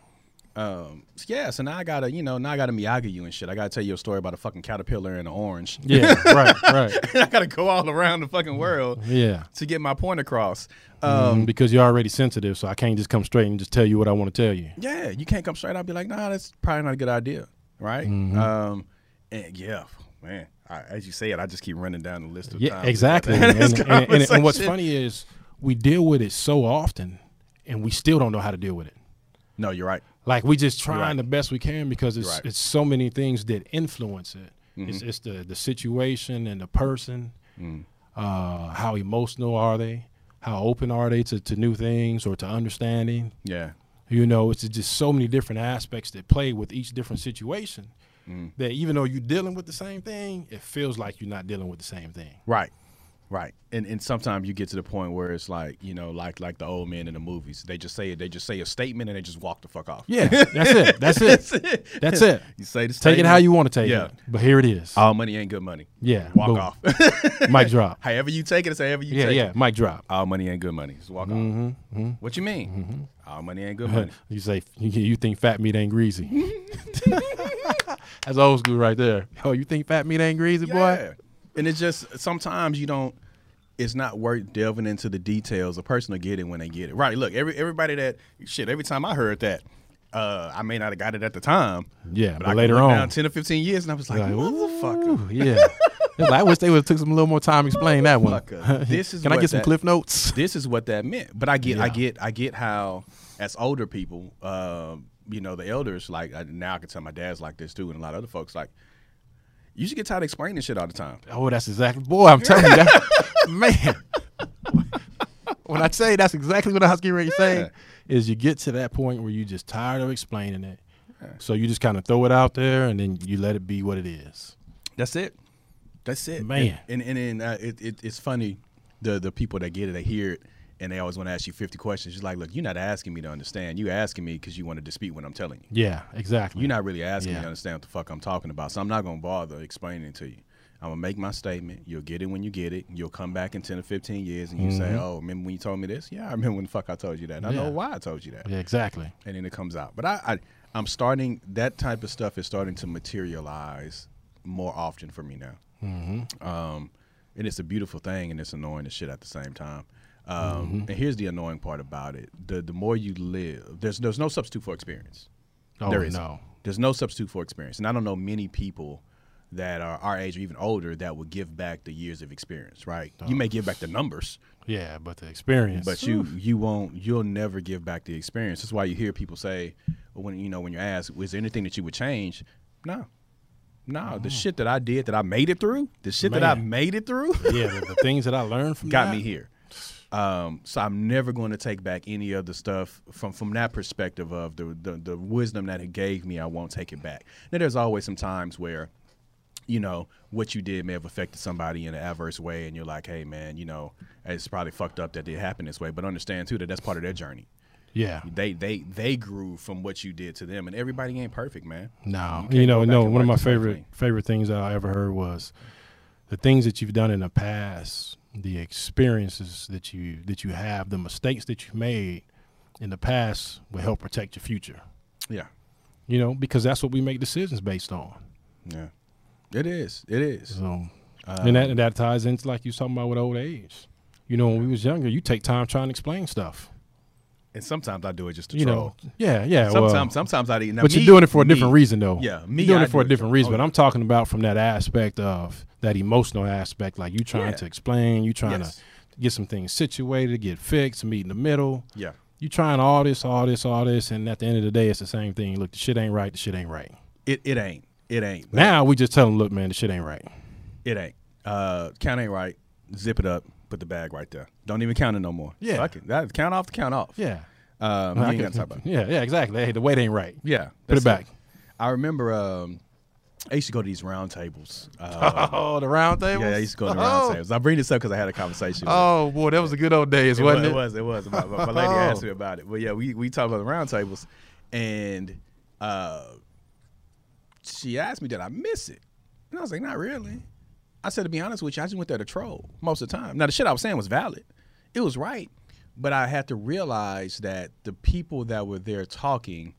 Um. yeah. So now I gotta, you know, now I gotta Miyagi you and shit. I gotta tell you a story about a fucking caterpillar and an orange. Yeah. right. Right. I gotta go all around the fucking world Yeah. to get my point across. Um, Um. because you're already sensitive, so I can't just come straight and just tell you what I want to tell you. Yeah. You can't come straight. I'll be like, nah, that's probably not a good idea, right? Mm-hmm. Um. And yeah, man. I, as you say it, I just keep running down the list of Yeah, times exactly. and, and, and, and what's funny is we deal with it so often, and we still don't know how to deal with it. No, you're right. Like we just trying right. the best we can because it's right. Mm-hmm. it's so many things that influence it. It's, it's the the situation and the person. Mm. Uh, how emotional are they? How open are they to, to new things or to understanding? Yeah. You know, it's just so many different aspects that play with each different situation. Mm. That even though you're dealing with the same thing, it feels like you're not dealing with the same thing. Right. Right. And and sometimes you get to the point where it's like, you know, like like the old men in the movies. They just say it, they just say a statement and they just walk the fuck off. Yeah, that's it. That's it. That's it. You say the Take it how you want to take it. Yeah. it. But here it is. All money ain't good money. yeah. Walk boom. off. Mic drop. however you take it, it's however you Yeah, take yeah. it. Mic drop. All money ain't good money. Just walk off. Mm-hmm. What you mean? All money ain't good money. you say you, you think fat meat ain't greasy. That's old school right there. Oh, you think fat meat ain't greasy, boy? Yeah. And it's just sometimes you don't. It's not worth delving into the details. A person will get it when they get it. Right. Look, every everybody that shit. Every time I heard that, uh, I may not have got it at the time. Yeah, But, but, I later on, ten or fifteen years, and I was like, like, motherfucker. yeah. Like, I wish they would have took some a little more time to explain that one. This is Can I get some that- cliff notes? This is what that meant. But I get, I get, I get how as older people, um, you know, the elders like I- now I can tell my dad's like this too, and a lot of other folks like. You should get tired of explaining shit all the time. Oh, that's exactly. Boy, I'm telling you that, man. when I say that's exactly what I was getting ready to say, Yeah. is you get to that point where you just tired of explaining it, so you just kind of throw it out there and then you let it be what it is. That's it. That's it, Man. And and, and uh, it, it it's funny, the the people that get it, they hear it, and they always want to ask you fifty questions. You're like, look, you're not asking me to understand. You asking me because you want to dispute what I'm telling you. Yeah, exactly. You're not really asking me to understand what the fuck I'm talking about. So I'm not gonna bother explaining it to you. I'm gonna make my statement. You'll get it when you get it. You'll come back in ten or fifteen years, and you say, "Oh, remember when you told me this? Yeah, I remember when the fuck I told you that. And I know why I told you that." Yeah, exactly. And then it comes out. But I, I, I'm starting. That type of stuff is starting to materialize more often for me now. Mm-hmm. Um, and it's a beautiful thing, and it's annoying as shit at the same time. Um, Mm-hmm. And here's the annoying part about it: the the more you live, there's there's no substitute for experience. Oh There is. no. There's no substitute for experience, and I don't know many people that are our age or even older that would give back the years of experience. Right? You may give back the numbers, Yeah, but the experience. but you you won't you'll never give back the experience. That's why you hear people say when you know when you're asked, "Was there anything that you would change?" No. No, the shit that I did that I made it through, the shit that I made it through, yeah, the, the things that I learned from got that, me here. Um, so I'm never going to take back any of the stuff from from that perspective of the, the the wisdom that it gave me. I won't take it back. Now there's always some times where, you know, what you did may have affected somebody in an adverse way, and you're like, hey man, you know, it's probably fucked up that it happened this way. But understand too that that's part of their journey. Yeah. They they they grew from what you did to them, and everybody ain't perfect, man. No, You you, know, no. One of my work the same favorite thing. favorite things that I ever heard was the things that you've done in the past, the experiences that you that you have, the mistakes that you made in the past will help protect your future. Yeah, You know, because that's what we make decisions based on. yeah, it is. It is. So, Um, and that and that ties into like you talking about with old age. You know, when we was younger, you take time trying to explain stuff. And sometimes I do it just to You troll. know, yeah, yeah. sometimes well, sometimes I now but me- you're doing it for a different me- reason, though. Yeah, me, you're doing I it for a different reason. oh, but I'm talking about from that aspect of that emotional aspect, like you trying Yeah. to explain, you trying Yes. to get some things situated, get fixed, meet in the middle. Yeah. You trying all this, all this, all this, and at the end of the day, it's the same thing. Look, the shit ain't right. The shit ain't right. It it ain't. It ain't. Now we just tell them, look, man, the shit ain't right. It ain't. Uh, count ain't right. Zip it up. Put the bag right there. Don't even count it no more. Yeah. Fuck it. That count off the count off. Yeah. Um, I can- talk about. It. Yeah, yeah, exactly. Hey, the weight ain't right. Yeah. Put it back. I remember. Um, I used to go to these round tables. Uh, Oh, the round table. yeah, I used to go to the round tables. I bring this up because I had a conversation. with Oh boy, that was a good old days, It wasn't it? was, it was. It was. My, my lady Oh. asked me about it. But yeah, we, we talked about the round tables. And uh, she asked me, did I miss it? And I was like, not really. I said, to be honest with you, I just went there to troll most of the time. Now, the shit I was saying was valid. It was right. But I had to realize that the people that were there talking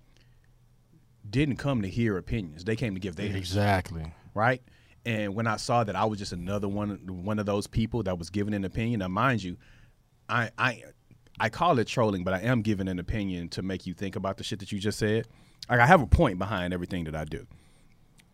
didn't come to hear opinions. They came to give theirs Exactly. right? And when I saw that I was just another one one of those people that was giving an opinion, now mind you, I I I call it trolling, but I am giving an opinion to make you think about the shit that you just said. Like I have a point behind everything that I do.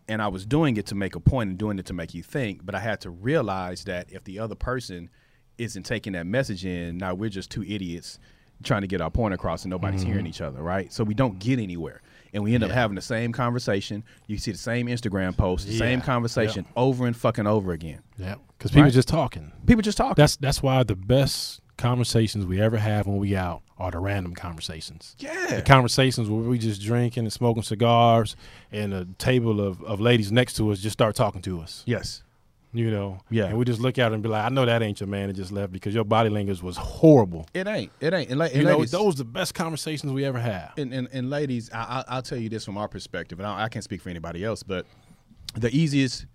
And I was doing it to make a point and doing it to make you think, but I had to realize that if the other person isn't taking that message in, now we're just two idiots trying to get our point across and nobody's hearing mm-hmm. each other, right? So we don't get anywhere. And we end up having the same conversation. You see the same Instagram post, the same Yeah. conversation over and fucking over again. Yeah, because people Right. just talking. People just talking. That's that's why the best conversations we ever have when we out are the random conversations. yeah. The conversations where we just drinking and smoking cigars, and a table of, of ladies next to us just start talking to us. yes. You know, Yeah. and we just look at it and be like, "I know that ain't your man that just left because your body language was horrible." It ain't. It ain't. And, la- and You know, ladies, those the best conversations we ever have. and, and, and ladies, I, I, I'll tell you this from our perspective, and I, I can't speak for anybody else, but the easiest,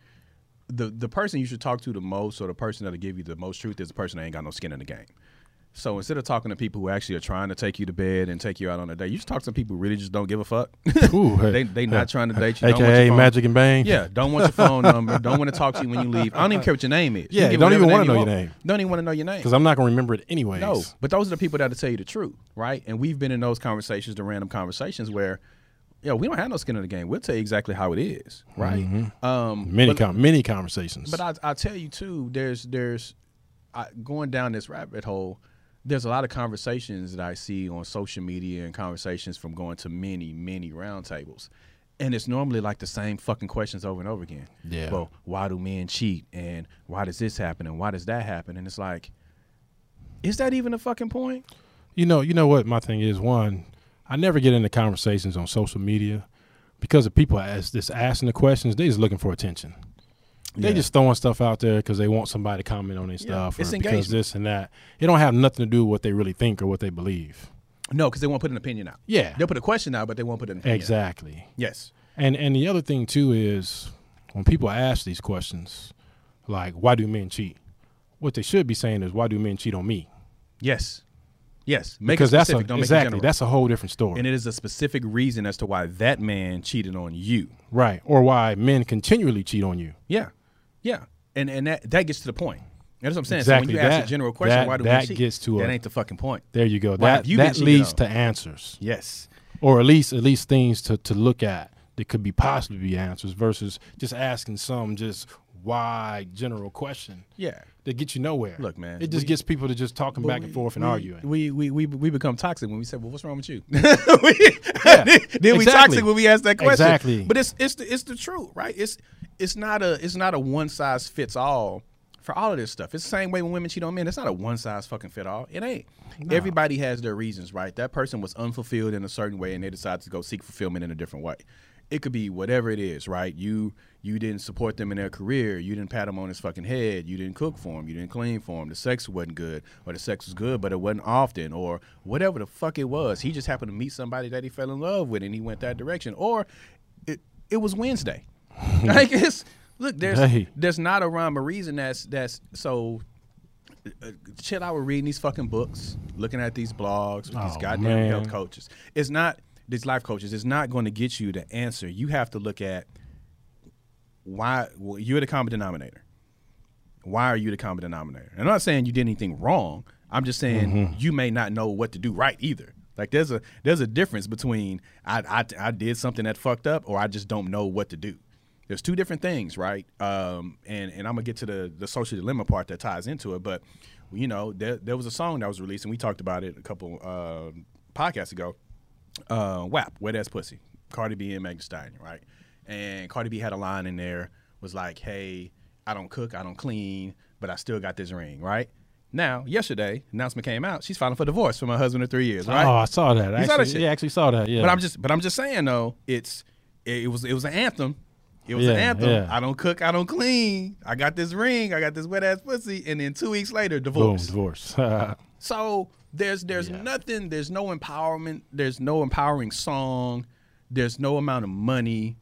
the the person you should talk to the most, or the person that'll give you the most truth, is the person that ain't got no skin in the game. So instead of talking to people who actually are trying to take you to bed and take you out on a date, you just talk to people who really just don't give a fuck. Ooh, hey. they they not trying to date you. don't AKA Magic and Bang. Yeah, don't want your phone number. Don't want to talk to you when you leave. I don't even care what your name is. Yeah, give don't even wanna you know your name. Don't even want to know your name. because I'm not gonna remember it anyways. No, but those are the people that'll tell you the truth, right? And we've been in those conversations, the random conversations where, yo, we don't have no skin in the game. We'll tell you exactly how it is, right? Um, many but, com- many conversations. but I, I tell you too, there's there's I, going down this rabbit hole. There's a lot of conversations that I see on social media and conversations from going to many many roundtables. And it's normally like the same fucking questions over and over again. Yeah. Well, why do men cheat? And why does this happen? And why does that happen? And it's like, is that even a fucking point? You know, you know what my thing is. One, I never get into conversations on social media because the people as just asking the questions, they just looking for attention. They Yeah. just throwing stuff out there because they want somebody to comment on their stuff, it's or because this and that. It don't have nothing to do with what they really think or what they believe. No, because they won't put an opinion out. Yeah, They'll put a question out, but they won't put an opinion. out. exactly. Yes. And and the other thing too is when people ask these questions, like why do men cheat? What they should be saying is why do men cheat on me? Yes. Yes. Make Because that's a, don't make it exactly that's a whole different story, and it is a specific reason as to why that man cheated on you. right? Or why men continually cheat on you. Yeah. Yeah. And and that that gets to the point. That's what I'm saying. Exactly. So when you ask That- a general question, that- why do that cheat? gets to that a- ain't the fucking point. There you go. Why that you that leads to answers. Yes. or at least at least things to, to look at that could be possibly be answers versus just asking some just wide general question Yeah. that get you nowhere. Look, man, it just we- gets people to just talking back and forth and we, arguing. We, we we we become toxic when we say, "Well, what's wrong with you?" We- then we toxic when we ask that question. Exactly. But it's it's the it's the truth, right? It's it's not a it's not a one size fits all for all of this stuff. It's the same way when women cheat on men. It's not a one size fucking fit all. It ain't. Everybody has their reasons, right? That person was unfulfilled in a certain way, and they decided to go seek fulfillment in a different way. It could be whatever it is, right? You you didn't support them in their career. You didn't pat him on his fucking head. You didn't cook for him. You didn't clean for him. The sex wasn't good, or the sex was good, but it wasn't often, or whatever the fuck it was. He just happened to meet somebody that he fell in love with, and he went that direction. Or it it was Wednesday. like it's look, there's Hey. there's not a rhyme or reason that's that's so. Uh, shit, I was reading these fucking books, looking at these blogs with these Oh, goddamn man. health coaches. It's not these life coaches. It's not going to get you the answer. You have to look at why well, you're the common denominator. Why are you the common denominator? And I'm not saying you did anything wrong. I'm just saying Mm-hmm. you may not know what to do right either. Like there's a there's a difference between I, I I did something that fucked up or I just don't know what to do. There's two different things, right? Um, and and I'm gonna get to the the social dilemma part that ties into it. But you know, there there was a song that was released and we talked about it a couple uh, podcasts ago. Uh, WAP, wet ass pussy, Cardi B and Meg Thee right? And Cardi B had a line in there was like, "Hey, I don't cook, I don't clean, but I still got this ring, right?" Now, yesterday, announcement came out. She's filing for divorce from her husband of three years, right? Oh, I saw that. You Actually, saw that shit? Yeah, actually saw that. Yeah, But I'm just, but I'm just saying though, it's it, was it was an anthem. It was an anthem. yeah. I don't cook, I don't clean. I got this ring, I got this wet ass pussy, and then two weeks later, boom, divorce. divorce. So there's there's Yeah. nothing, there's no empowerment, there's no empowering song, there's no amount of money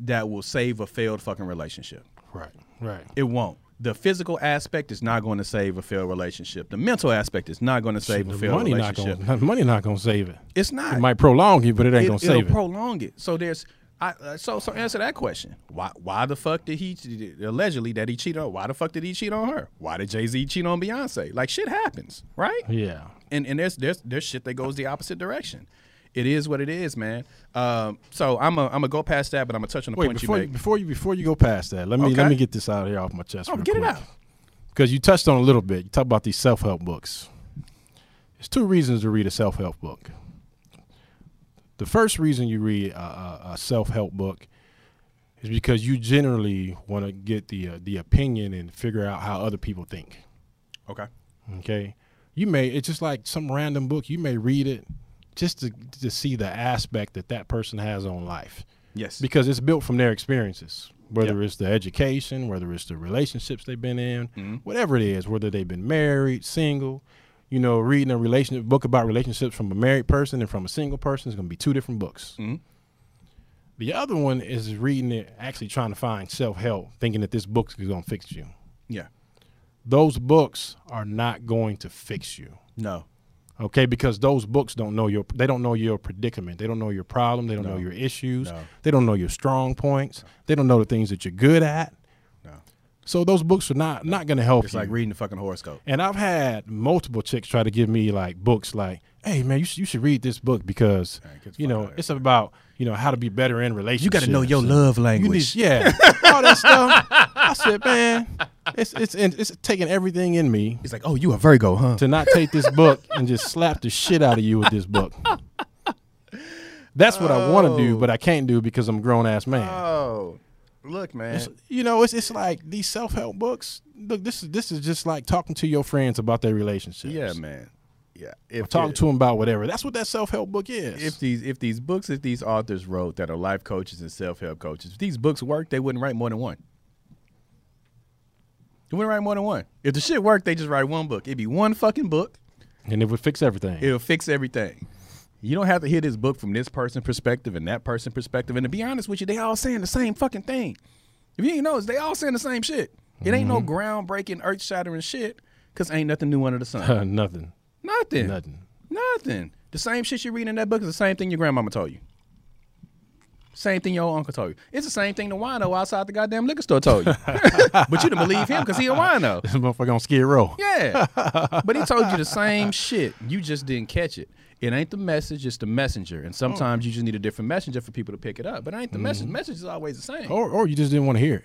that will save a failed fucking relationship. right, right. It won't. The physical aspect is not going to save a failed relationship. The mental aspect is not going to save a The failed money not relationship. gonna money not gonna save it. it's not. It might prolong you, but it ain't it, gonna it'll save it. prolong it. So there's, I uh, so so answer that question. Why why the fuck did he allegedly that he cheated on? Why the fuck did he cheat on her? Why did Jay Z cheat on Beyonce? Like shit happens, right? yeah. And and there's there's there's shit that goes the opposite direction. It is what it is, man. Um, so I'm a I'm gonna go past that, but I'm gonna touch on the Wait, point you before you, make. before you before you go past that, let me let me get this out of here off my chest. Oh, get it out. because you touched on a little bit. You talk about these self help books. There's two reasons to read a self help book. The first reason you read a, a, a self help book is because you generally want to get the uh, the opinion and figure out how other people think. Okay. Okay, you may it's just like some random book. You may read it just to to see the aspect that that person has on life Yes. because it's built from their experiences whether Yep. it's the education whether it's the relationships they've been in Mhm. whatever it is whether they've been married single you know reading a relationship book about relationships from a married person and from a single person is going to be two different books Mhm. the other one is reading it actually trying to find self-help thinking that this book is going to fix you yeah. those books are not going to fix you No. Okay because those books don't know your they don't know your predicament they don't know your problem they don't No. know your issues No. they don't know your strong points they don't know the things that you're good at No. so those books are not not going to help It's you like reading the fucking horoscope. and i've had multiple chicks try to give me like books like hey man you should, you should read this book because you know it's about you know how to be better in relationships You got to know your love language. need, yeah all that stuff i said man it's it's it's taking everything in me He's like, oh, you a Virgo, huh? to not take this book and just slap the shit out of you with this book. That's what I want to do, but I can't do because I'm a grown ass man. Oh, look, man. It's- you know, it's it's like these self help books. Look, this is this is just like talking to your friends about their relationships. Yeah, man. Yeah. If talking to them about whatever. That's what that self help book is. if these if these books that these authors wrote that are life coaches and self help coaches, if these books work, they wouldn't write more than one. They wouldn't write more than one. If the shit worked, they just write one book. It'd be one fucking book. and it would fix everything. It'll fix everything. You don't have to hear this book from this person's perspective and that person's perspective. And to be honest with you, they all saying the same fucking thing. If you didn't notice, they all saying the same shit. It ain't Mm-hmm. no groundbreaking, earth shattering shit because ain't nothing new under the sun. Nothing. nothing. Nothing. Nothing. The same shit you read in that book is the same thing your grandmama told you. Same thing your uncle told you. It's the same thing the wino outside the goddamn liquor store told you. but you didn't believe him because he a wino. This motherfucker on skid row. Yeah. but he told you the same shit. You just didn't catch it. It ain't the message, it's the messenger. And sometimes oh. you just need a different messenger for people to pick it up. But it ain't the message. Mm-hmm. Message is always the same. Or, or you just didn't want to hear it.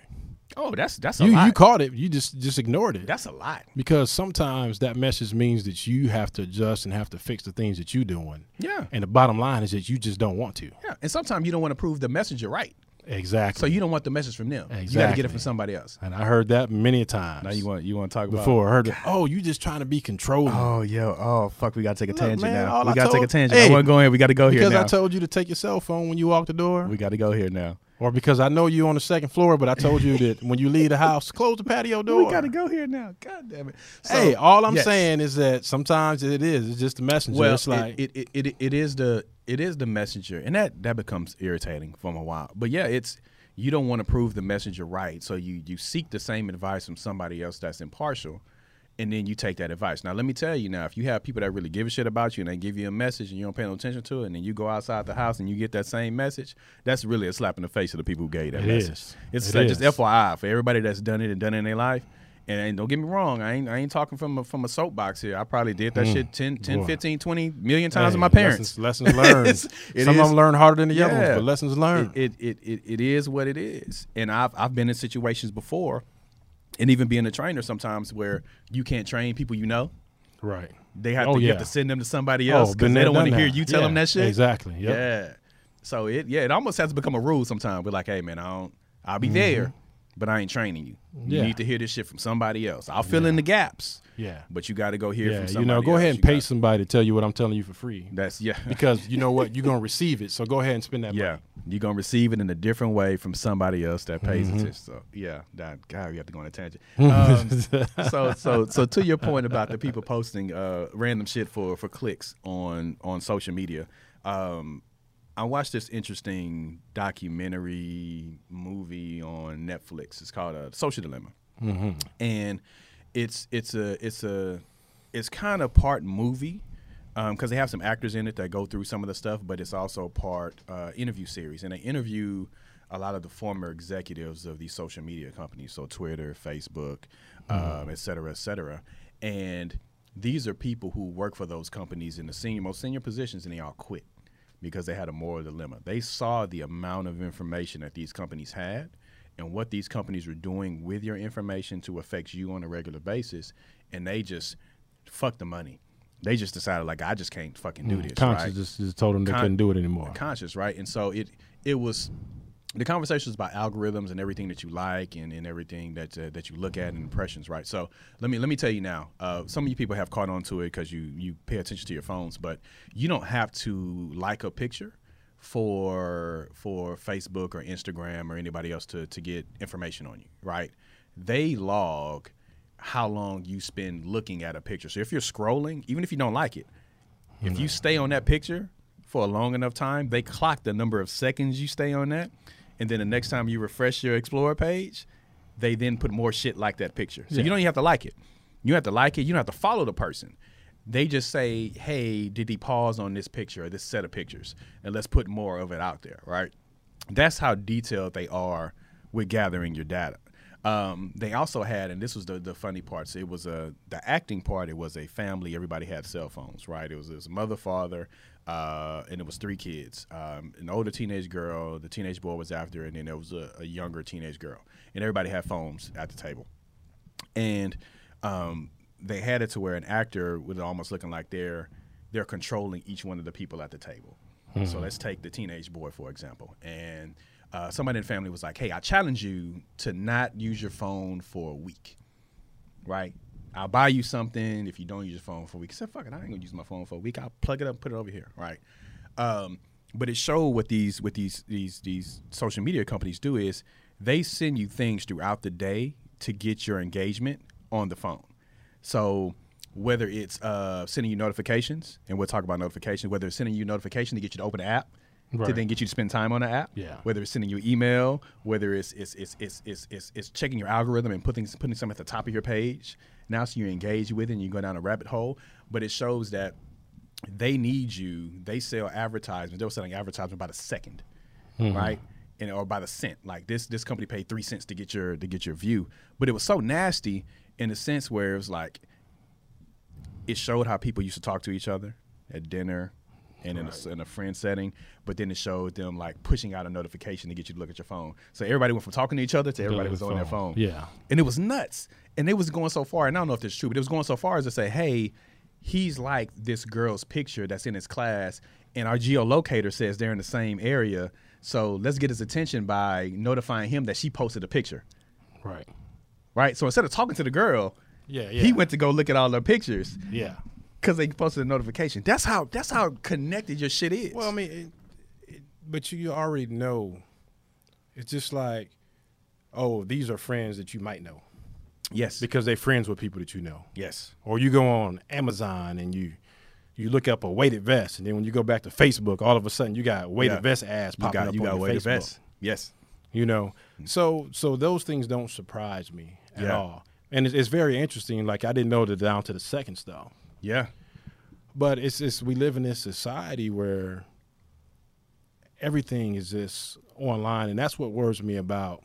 Oh, that's that's a You lot. you caught it. You just just ignored it. that's a lot. because sometimes that message means that you have to adjust and have to fix the things that you're doing. Yeah. And the bottom line is that you just don't want to. Yeah. And sometimes you don't want to prove the messenger right. Exactly. So you don't want the message from them. Exactly. You got to get it from somebody else. and I heard that many a times. Now you want you want to talk before. I heard it. Oh, you just trying to be controlling. Oh yo, oh fuck, we gotta take a Look, tangent man, now. We gotta take a tangent. Hey, I want to go here. We gotta go here because now. I told you to take your cell phone when you walk the door, we gotta go here now. Or because I know you on the second floor, but I told you that when you leave the house, close the patio door. We gotta go here now. God damn it. So, hey, all I'm yes. saying is that sometimes it is. It's just the messenger. well, it's like it, it, it, it, is the it is the messenger, and that that becomes irritating for a while. But yeah, it's you don't want to prove the messenger right, so you you seek the same advice from somebody else that's impartial, and then you take that advice. Now, let me tell you now, if you have people that really give a shit about you and they give you a message and you don't pay no attention to it, and then you go outside the house and you get that same message, that's really a slap in the face of the people who gave you that It message. is. It's It like just. FYI for everybody that's done it and done it in their life. And, and don't get me wrong, I ain't I ain't talking from a, from a soapbox here. I probably did that mm. shit 10, 10 Boy. 15, 20 million times hey, with my parents. Lessons, lessons learned. It Some is- of them learn harder than the other ones, but lessons learned. It, it, it, it is what it is. And I've, I've been in situations before, and even being a trainer sometimes where you can't train people you know. right. They have Oh, to you have to send them to somebody Oh, else because been they don't want to hear you tell Yeah, them that shit. Exactly. Yep. Yeah. So it yeah, it almost has to become a rule sometimes. We're like, hey man, I don't I'll be Mm-hmm. there, but I ain't training you. You need to hear this shit from somebody else. I'll fill in the gaps. Yeah. But you gotta go hear Yeah. from somebody. You know, go else. ahead and You pay got- somebody to tell you what I'm telling you for free. That's yeah. Because you know what? You're going to receive it. So go ahead and spend that Yeah, money. you're gonna receive it in a different way from somebody else that pays Mm-hmm. attention. So yeah, that God, we have to go on a tangent. Um, so so so to your point about the people posting uh, random shit for for clicks on on social media. Um, I watched this interesting documentary movie on Netflix. It's called uh, Social Dilemma, and it's it's a it's a it's kind of part movie because they have some actors in it that go through some of the stuff, but it's also part uh, interview series, and they interview a lot of the former executives of these social media companies, so Twitter, Facebook, um, et cetera, et cetera, and these are people who work for those companies in the senior, most senior positions, and they all quit because they had a moral dilemma. They saw the amount of information that these companies had and what these companies were doing with your information to affect you on a regular basis, and they just fuck the money. They just decided like I just can't fucking do mm, this. Conscious right? just, just told them they Con- couldn't do it anymore. conscious, right? And so it it was the conversation was about algorithms and everything that you like and, and everything that uh, that you look at and impressions, right? So let me let me tell you now. Uh, some of you people have caught on to it because you you pay attention to your phones, but you don't have to like a picture for for Facebook or Instagram or anybody else to to get information on you, right? They log how long you spend looking at a picture. So if you're scrolling, even if you don't like it, if you stay on that picture for a long enough time, they clock the number of seconds you stay on that, and then the next time you refresh your Explorer page, they then put more shit like that picture. So Yeah. you don't even have to like it. You have to like it. You don't have to follow the person. They just say, "Hey, did he pause on this picture or this set of pictures?" And let's put more of it out there, right? That's how detailed they are with gathering your data. Um, they also had, and this was the, the funny parts. It was a the acting part. It was a family. Everybody had cell phones, right? It was his mother, father, uh, and it was three kids. Um, an older teenage girl, the teenage boy was after, and then there was a, a younger teenage girl, and everybody had phones at the table and um, they had it to where an actor was almost looking like they're they're controlling each one of the people at the table. So let's take the teenage boy for example, and uh, somebody in the family was like, "Hey, I challenge you to not use your phone for a week, right? I'll buy you something if you don't use your phone for a week." He said, "Fuck it, I ain't gonna use my phone for a week. I'll plug it up, and put it over here, right?" Um, but it showed what these what these these these social media companies do is they send you things throughout the day to get your engagement on the phone. So whether it's uh, sending you notifications, and we'll talk about notifications, whether it's sending you notification to get you to open the app to then get you to spend time on the app. Yeah. Whether it's sending you email, whether it's it's it's it's it's, it's, it's checking your algorithm and putting putting something at the top of your page. Now, so you engage with it and you go down a rabbit hole. But it shows that they need you. They sell advertisements. They were selling advertisements by the 2nd mm-hmm. right? And or by the cent. Like this this company paid three cents to get your to get your view. But it was so nasty in the sense where it was like it showed how people used to talk to each other at dinner and in, a, in a friend setting, but then it showed them like pushing out a notification to get you to look at your phone. So everybody went from talking to each other to everybody was on their phone. Yeah. And it was nuts. And it was going so far, and I don't know if this is true, but it was going so far as to say, hey, he's like this girl's picture that's in his class, and our geolocator says they're in the same area. So let's get his attention by notifying him that she posted a picture. Right. Right? So instead of talking to the girl, Yeah. Yeah. he went to go look at all their pictures Yeah. Because they posted a notification. That's how that's how connected your shit is. Well, I mean, it, it, but you already know. It's just like, oh, these are friends that you might know yes. because they're friends with people that you know. yes. Or you go on Amazon and you you look up a weighted vest, and then when you go back to Facebook, all of a sudden you got weighted Yeah. vest ads You popping got up you on got your weighted Facebook. vest. Yes. You know, mm. so so those things don't surprise me at Yeah. all, and it's, it's very interesting. Like I didn't know the down to the second stuff. Yeah. But it's just we live in this society where everything is just online, and that's what worries me about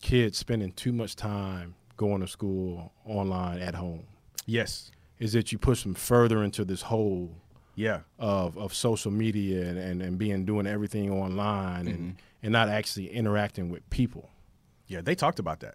kids spending too much time going to school online at home. Yes. Is that you push them further into this hole Yeah. of, of social media and, and, and being doing everything online and, mm-hmm. and not actually interacting with people. Yeah, they talked about that.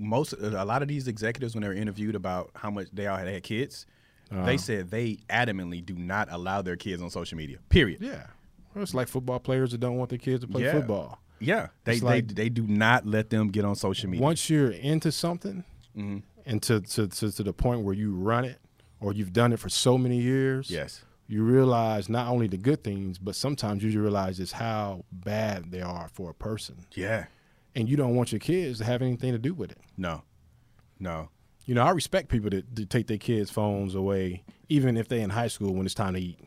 Most a lot of these executives when they were interviewed about how much they all had, had kids, they said they adamantly do not allow their kids on social media. Period. Yeah. Well, it's like football players that don't want their kids to play Yeah. football. Yeah, they they, like- they do not let them get on social media. once you're into something Mm-hmm. and to, to, to, to the point where you run it or you've done it for so many years yes, you realize not only the good things but sometimes you realize just how bad they are for a person yeah, and you don't want your kids to have anything to do with it no, no, you know i respect people that, that take their kids phones away even if they're in high school when it's time to eat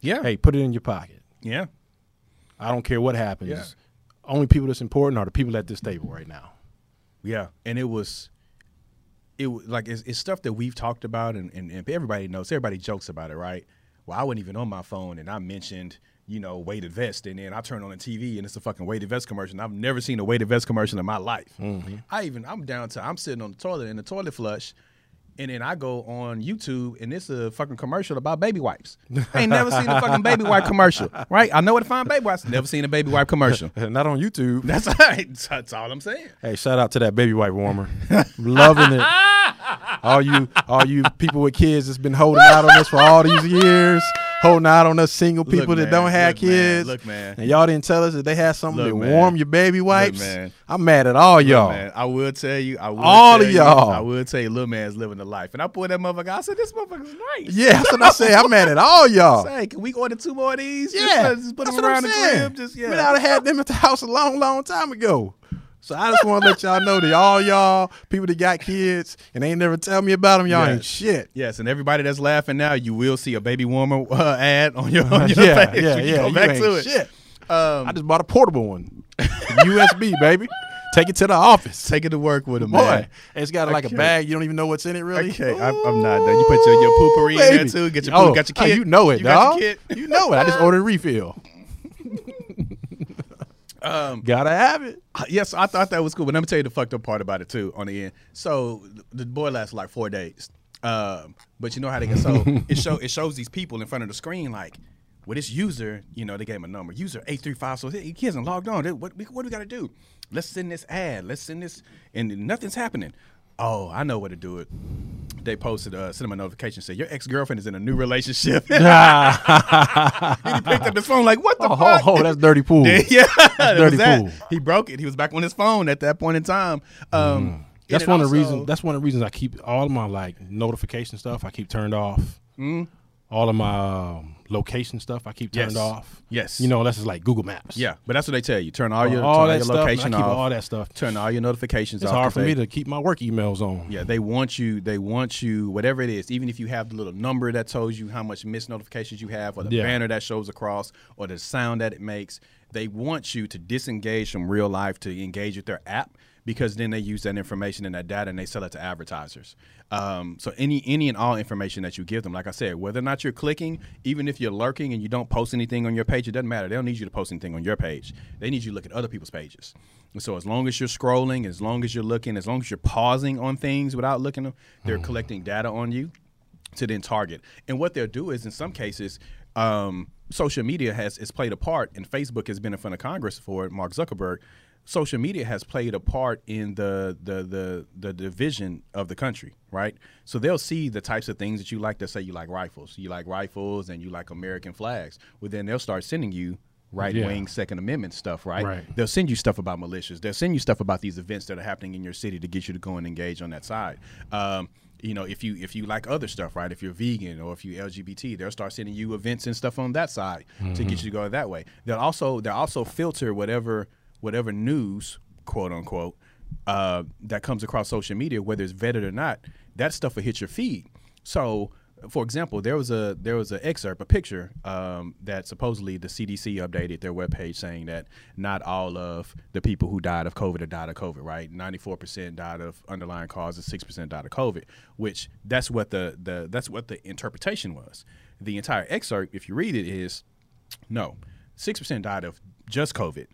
yeah, hey put it in your pocket yeah, i don't care what happens Yeah. only people that's important are the people at this table right now yeah. And it was, it was like it's, it's stuff that we've talked about, and, and, and everybody knows. Everybody jokes about it, right? Well, I wasn't even on my phone, and I mentioned. You know, weighted vest, and then I turn on the TV and it's a fucking weighted vest commercial. And I've never seen a weighted vest commercial in my life. Mm-hmm. I even I'm down to I'm sitting on the toilet in the toilet flush, and then I go on YouTube and it's a fucking commercial about baby wipes. I ain't never seen a fucking baby wipe commercial, right? I know where to find baby wipes. Never seen a baby wipe commercial. not on youtube That's right. That's all I'm saying. Hey, shout out to that baby wipe warmer. Loving it. All you all you people with kids that's been holding out on us for all these years, holding out on us single Look, people that man, don't have look, man, kids. look, man. And y'all didn't tell us that they had something Look, to man. warm your baby wipes. man. I'm mad at all y'all. Man, I will tell you. I will All tell of you, y'all. I will tell you, little man's living the life. And I pulled that motherfucker. I said, this motherfucker's nice. Yeah, that's what I say. I'm mad at all y'all. Say, can we order two more of these? Just Yeah, put- just put that's them around I'm the crib. Just yeah. We ought to had them at the house a long, long time ago. So I just want to let y'all know that all y'all people that got kids and ain't never tell me about them, y'all ain't Yes. shit. Yes, and everybody that's laughing now, you will see a baby warmer uh, ad on your, on your yeah, page. yeah, you yeah. Go you back ain't to it. Shit. Um, I just bought a portable one, USB, baby. Take it to the office. take it to work with him, Boy, man. it's got like Okay. a bag. You don't even know what's in it, really. Okay, I'm, I'm not done. You put your, your poopery in there too. Get your oh, poop, got your oh, kid. you know it, you got dog. You know it. I just ordered a refill. Um, Gotta have it. Yes, I thought that was cool. But let me tell you the fucked up part about it too. On the end, so the boy lasted like four days. Um, but you know how they get so it show it shows these people in front of the screen like, well, this user, you know, they gave him a number, user eight three five. So he he hasn't logged on. What what do we got to do? Let's send this ad. Let's send this, and nothing's happening. Oh, I know where to do it. They posted, uh, sent him a notification said your ex girlfriend is in a new relationship. and he picked up his phone like, what the Oh, fuck? oh, that's dirty pool. yeah, that dirty that. pool. He broke it. He was back on his phone at that point in time. Um, Mm. That's one it of the reasons. That's one of the reasons I keep all of my like notification stuff. I keep turned off. Mm. All of my um, location stuff I keep turned Yes. off. Yes. You know, unless it's like Google Maps. Yeah, but that's what they tell you. Turn all your, all turn that your stuff. location off. all that stuff. Turn all your notifications It's off. hard 'cause for me to keep my work emails on. Yeah, they want you. They want you. Whatever it is, even if you have the little number that tells you how much missed notifications you have, or the Yeah. banner that shows across, or the sound that it makes, they want you to disengage from real life to engage with their app because then they use that information and that data and they sell it to advertisers. Um, so any any and all information that you give them, like I said, whether or not you're clicking, even if you're lurking and you don't post anything on your page, it doesn't matter. They don't need you to post anything on your page. They need you to look at other people's pages. And so as long as you're scrolling, as long as you're looking, as long as you're pausing on things without looking them, they're collecting data on you to then target. And what they'll do is, in some cases, um, social media has has played a part, and Facebook has been in front of Congress for it. Mark Zuckerberg. Social media has played a part in the, the the the division of the country, right? So they'll see the types of things that you like. They'll say you like rifles, you like rifles, and you like American flags. Well, then they'll start sending you right wing Second Amendment stuff, right? Right. They'll send you stuff about militias. They'll send you stuff about these events that are happening in your city to get you to go and engage on that side. Um, you know, if you if you like other stuff, right? If you're vegan or if you're LGBT, they'll start sending you events and stuff on that side to get you to go that way. They'll also they'll also filter whatever whatever news, quote unquote, uh, that comes across social media, whether it's vetted or not. That stuff will hit your feed. So for example, there was a there was an excerpt, a picture um, that supposedly the CDC updated their webpage saying that not all of the people who died of COVID have died of COVID, right? Ninety four percent died of underlying causes, six percent died of COVID, which that's what the, the that's what the interpretation was. The entire excerpt, if you read it, is no, six percent died of just COVID.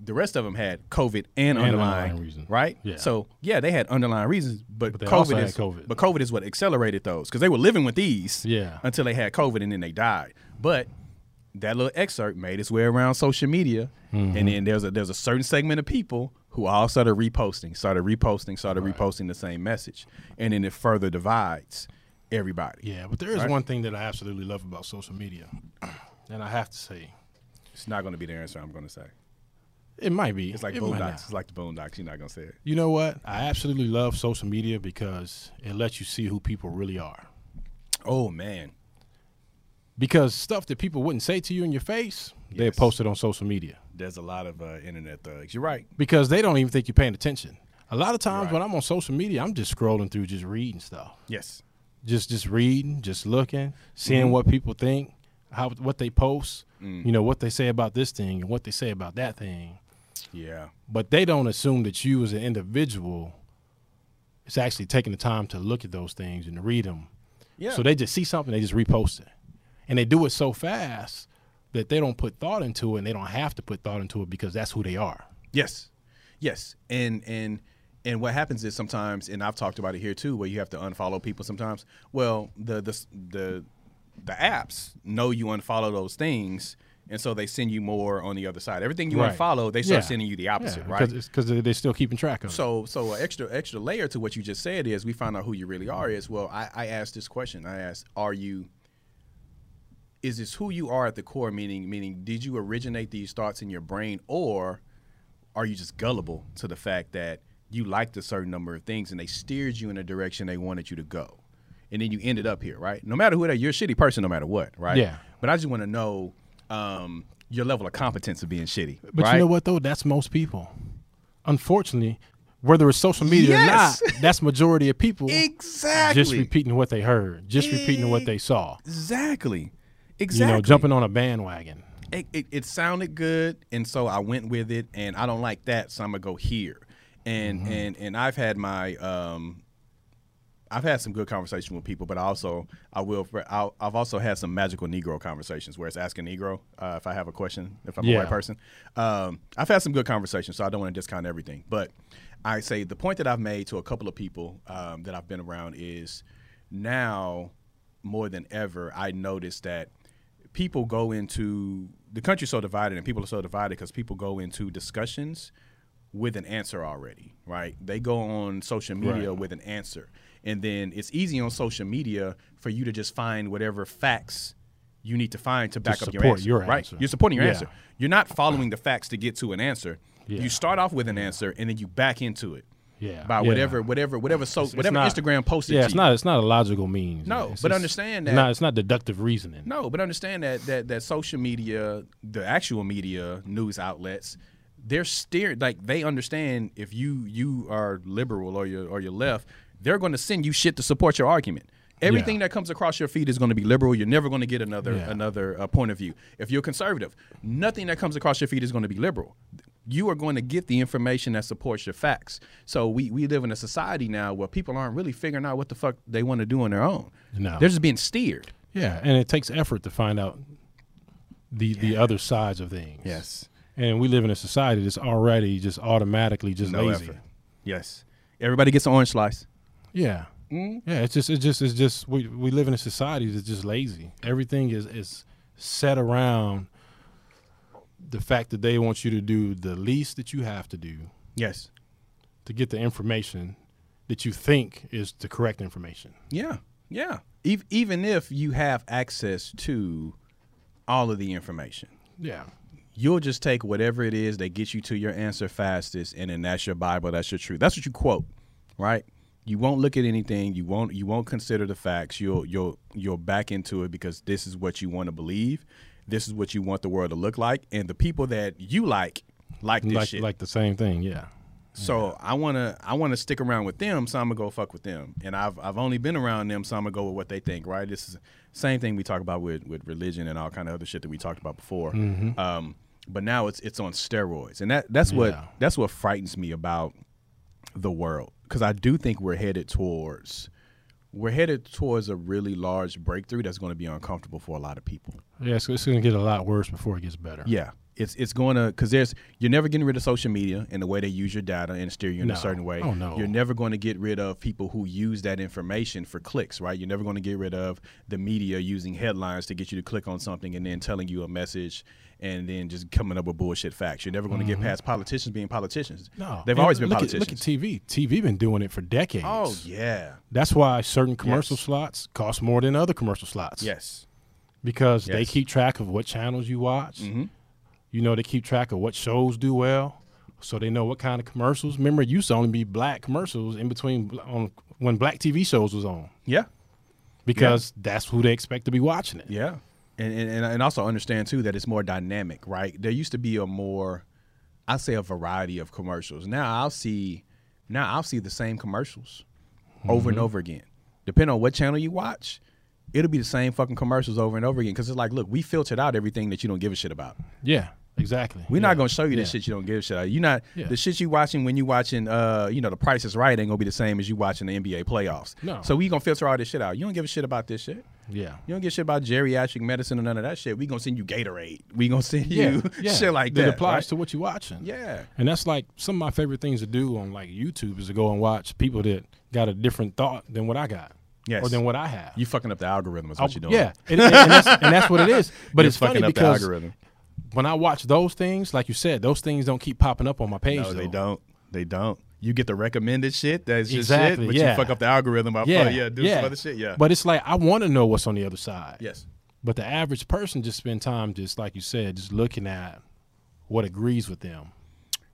The rest of them had COVID and, underlying, underlying reason. right? Yeah. So yeah, they had underlying reasons, but, But COVID is COVID. but COVID is what accelerated those because they were living with these Yeah. until they had COVID and then they died. But that little excerpt made its way around social media, Mm-hmm. and then there's a there's a certain segment of people who all started reposting, started reposting, started reposting the same message, and then it further divides everybody. Yeah, but there is Right. one thing that I absolutely love about social media, and I have to say, It's not going to be the answer I'm going to say. It might be. It's like it Boondocks. It's like the Boondocks. You're not going to say it. You know what? I absolutely love social media because it lets you see who people really are. Oh man, Because stuff that people wouldn't say to you in your face, they Yes. post it on social media. there's a lot of uh, internet thugs. You're right. Because they don't even think you're paying attention. A lot of times Right. when I'm on social media, I'm just scrolling through, just reading stuff. Yes. just just reading, just looking, seeing Mm-hmm. what people think, how what they post, Mm. you know, what they say about this thing and what they say about that thing. Yeah. But they don't assume that you as an individual is actually taking the time to look at those things and to read them. Yeah. So they just see something, they just repost it. And they do it so fast that they don't put thought into it and they don't have to put thought into it because that's who they are. Yes, yes, and and and what happens is sometimes, and I've talked about it here too, where you have to unfollow people sometimes. Well, the the the the apps know you unfollow those things, and so they send you more on the other side. Everything you Right. unfollow, they start Yeah. sending you the opposite, Yeah, right? Because they're still keeping track of it. So, so an extra extra layer to what you just said is we find out who you really are. Is well, I, I asked this question. I asked, are you? Is this who you are at the core? Meaning, meaning, did you originate these thoughts in your brain, or are you just gullible to the fact that you liked a certain number of things and they steered you in a direction they wanted you to go, and then you ended up here, right? No matter who that, you're a shitty person, no matter what, right? Yeah. But I just want to know um, your level of competence of being shitty. But right? you know what though? That's most people. Unfortunately, whether it's social media Yes. or not, that's majority of people Exactly. just repeating what they heard, just repeating what they saw. Exactly. Exactly. You know, jumping on a bandwagon. It, it, it sounded good, and so I went with it. And I don't like that, so I'm gonna go here. And Mm-hmm. and and I've had my um, I've had some good conversation with people, but I also I will I'll, I've also had some magical Negro conversations where it's asking Negro uh, if I have a question if I'm a Yeah. white person. Um, I've had some good conversations, so I don't want to discount everything. But I say the point that I've made to a couple of people um, that I've been around is now more than ever I notice that people go into the country's so divided and people are so divided because people go into discussions with an answer already, right? They go on social media Right. with an answer. And then it's easy on social media for you to just find whatever facts you need to find to back up your answer, your right? You're supporting your Yeah. answer. You're not following the facts to get to an answer. Yeah. You start off with an answer and then you back into it. Yeah, by yeah. whatever whatever whatever so it's whatever not- Instagram posted. Yeah, it's you. not. It's not a logical means. No, It's but just- understand it's that- not. It's not deductive reasoning. No, but understand that that that social media, the actual media news outlets, they're steered like they understand if you you are liberal or you're or you're left, they're going to send you shit to support your argument. Everything that comes across your feed is going to be liberal. You're never going to get another Yeah. another uh, point of view. If you're conservative, nothing that comes across your feed is going to be liberal. You are going to get the information that supports your facts. So we, we live in a society now where people aren't really figuring out what the fuck they want to do on their own. No. They're just being steered. Yeah, and it takes effort to find out the the other sides of things. Yes. and we live in a society that's already just automatically just No lazy. effort. Yes. Everybody gets an orange slice. Yeah, mm-hmm. yeah. It's just it's just it's just we we live in a society that's just lazy. Everything is is set around the fact that they want you to do the least that you have to do Yes. to get the information that you think is the correct information. Yeah. Yeah. Ev- even if you have access to all of the information, Yeah, you'll just take whatever it is that gets you to your answer fastest, and then that's your Bible, that's your truth. That's what you quote, right? You won't look at anything. You won't. You won't consider the facts. You'll. You'll. You'll back into it because this is what you want to believe. This is what you want the world to look like, and the people that you like like this like shit. like the same thing. Yeah, So I wanna I wanna stick around with them, so I'm gonna go fuck with them. And I've I've only been around them, so I'm gonna go with what they think. Right? This is the same thing we talk about with with religion and all kind of other shit that we talked about before. Mm-hmm. Um, but now it's it's on steroids, and that that's what Yeah. that's what frightens me about the world because I do think we're headed towards we're headed towards a really large breakthrough that's going to be uncomfortable for a lot of people. yeah. So it's going to get a lot worse before it gets better. Yeah. It's it's going to because there's you're never getting rid of social media and the way they use your data and steer you in No. a certain way. Oh, no. You're never going to get rid of people who use that information for clicks, right? You're never going to get rid of the media using headlines to get you to click on something and then telling you a message and then just coming up with bullshit facts. You're never going to get past politicians being politicians. Mm-hmm. No, they've And always been politicians. At, look at TV. TV been doing it for decades. oh yeah, That's why certain commercial Yes. slots cost more than other commercial slots. yes, Because they keep track of what channels you watch. Mhm. You know, they keep track of what shows do well. So they know what kind of commercials. Remember, it used to only be black commercials in between on when black TV shows was on yeah. because that's who they expect to be watching it. Yeah, and, and and also understand too that it's more dynamic, right? There used to be a more, I say, a variety of commercials. Now I'll see, now I'll see the same commercials over Mm-hmm. and over again, depending on what channel you watch. It'll be the same fucking commercials over and over again because it's like, look, we filtered out everything that you don't give a shit about. Yeah, exactly. We're Yeah. not gonna show you the Yeah. shit you don't give a shit about. You not Yeah. the shit you watching when you watching, uh, you know, the Price is Right ain't gonna be the same as you watching the NBA playoffs. No. So we gonna filter all this shit out. You don't give a shit about this shit. Yeah. You don't give a shit about geriatric medicine or none of that shit. We gonna send you Gatorade. We gonna send you shit like that that. applies right? to what you're watching. Yeah. And that's like some of my favorite things to do on like YouTube is to go and watch people that got a different thought than what I got. Yes. Or than what I have. You fucking up the algorithm is what you're doing. Yeah. And, and- and that's, and that's what it is. But You're it's funny fucking up because the algorithm. When I watch those things, like you said, those things don't keep popping up on my page. No, they don't. They don't. You get the recommended shit that's just Exactly, shit, but yeah. you fuck up the algorithm by Yeah, yeah, do yeah. some other shit. Yeah. But it's like I want to know what's on the other side. yes. But the average person just spend time, just like you said, just looking at what agrees with them.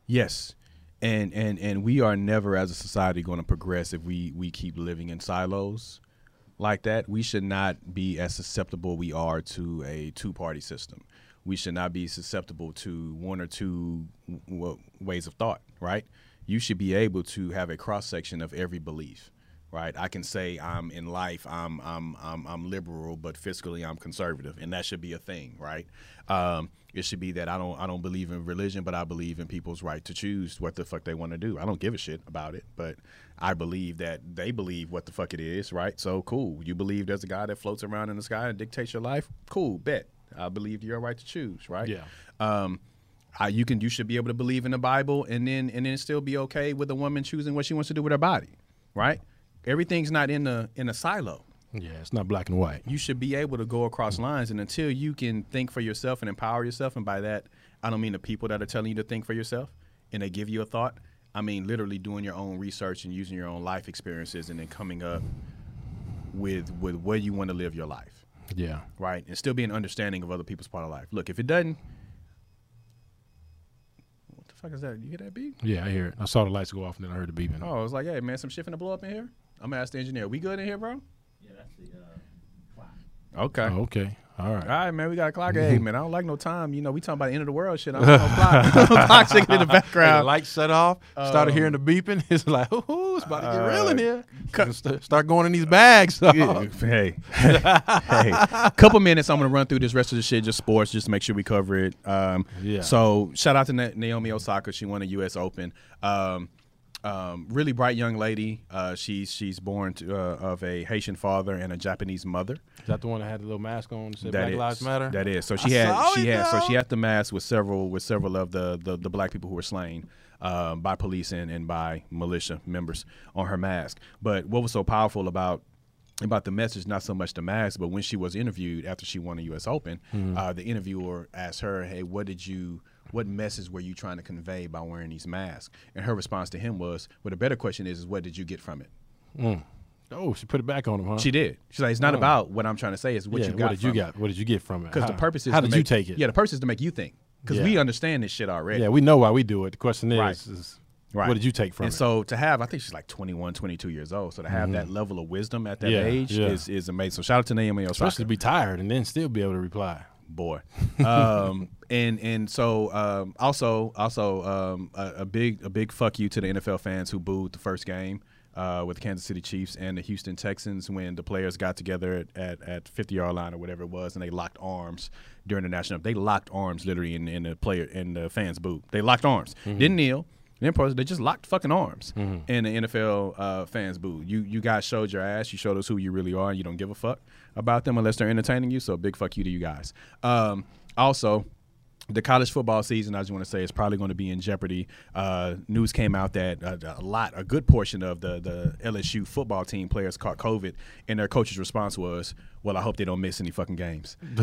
Yes. And and and we are never as a society going to progress if we we keep living in silos like that. We should not be as susceptible we are to a two-party system. We should not be susceptible to one or two ways of thought, right? You should be able to have a cross section of every belief, right? I can say I'm in life, I'm I'm I'm I'm liberal, but fiscally I'm conservative, and that should be a thing, right? Um, it should be that I don't I don't believe in religion, but I believe in people's right to choose what the fuck they want to do. I don't give a shit about it, but I believe that they believe what the fuck it is, right? So cool. You believe there's a guy that floats around in the sky and dictates your life? Cool, bet. I believe your right to choose, right? Yeah. Um, I, you can you should be able to believe in the Bible and then and then still be okay with a woman choosing what she wants to do with her body, right? Everything's not in a in a silo. Yeah, it's not black and white. You should be able to go across lines, and until you can think for yourself and empower yourself, and by that I don't mean the people that are telling you to think for yourself and they give you a thought. I mean literally doing your own research and using your own life experiences, and then coming up with with where you want to live your life Yeah. right? And still be an understanding of other people's part of life. Look, if it doesn't, what the fuck is that? You hear that beep? Yeah, I hear it. I saw the lights go off and then I heard the beeping. Oh, I was like, hey man, some shit finna blow up in here. I'm gonna ask the engineer. We good in here, bro? Yeah, that's the uh, clock. Okay. Oh, okay. All right. All right, man. We got a clock. Hey, man. I don't like no time. You know, we talking about the end of the world shit. I don't want no clock. clock ticking in the Hey, the background. lights set off. started Um, hearing the beeping. It's like, ooh, it's about to get real in uh, here. St- Start going in these bags. Yeah, hey, hey, couple minutes. I'm gonna run through this rest of the shit, just sports, just to make sure we cover it. Um, Yeah. So shout out to Na- Naomi Osaka. She won the U.S. Open. Um, um, really bright young lady. Uh, she's she's born to, uh, of a Haitian father and a Japanese mother. Is that the one that had the little mask on that said That Black is- Lives Matter? That is. So I she had saw she it, had so she had the mask with several with several of the the, the black people who were slain um, by police and, and by militia members on her mask. But what was so powerful about about the message, not so much the mask, but when she was interviewed after she won the U.S. Open, Mm-hmm. uh, the interviewer asked her, "Hey, what did you?" What message were you trying to convey by wearing these masks? And her response to him was, "Well, the better question is, is what did you get from it?" Oh, she put it back on him, huh? She did. She's like, "It's not Oh. about what I'm trying to say; it's what yeah, you got." what did you from it." What did you get from it? Because the purpose is How to did make, you take it? Yeah, the purpose is to make you think. Because Yeah. we understand this shit already. Yeah, we know why we do it. The question is, Right. is Right. what did you take from and it? And so to have, I think she's like 21, 22 years old. So to have that level of wisdom at that Mm-hmm. Yeah, age yeah. is, is amazing. So shout out to Naomi Osaka. Especially to be tired and then still be able to reply. boy. um, and and so um, also also um, a, a big a big fuck you to the NFL fans who booed the first game uh, with Kansas City Chiefs and the Houston Texans when the players got together at, at, at 50 yard line or whatever it was and they locked arms during the national. They locked arms literally in, in the player and the fans booed. They locked arms. Didn't kneel. Then they just locked fucking arms, in the NFL uh, fans booed. You you guys showed your ass. You showed us who you really are. and You don't give a fuck about them unless they're entertaining you. So big fuck you to you guys. Um, also, the college football season, I just want to say, is probably going to be in jeopardy. Uh, news came out that uh, a lot, a good portion of the the LSU football team players caught COVID, and their coach's response was, "Well, I hope they don't miss any fucking games."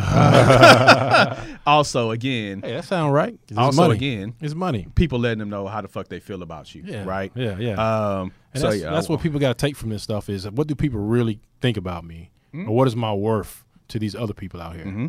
also, again, Hey, that sound right. Also, money. again- it's money. people letting them know how the fuck they feel about you, Yeah, right? yeah, yeah. Um, And so that's, yeah, that's what people got to take from this stuff is what do people really think about me, Hmm? or what is my worth to these other people out here? Mm-hmm.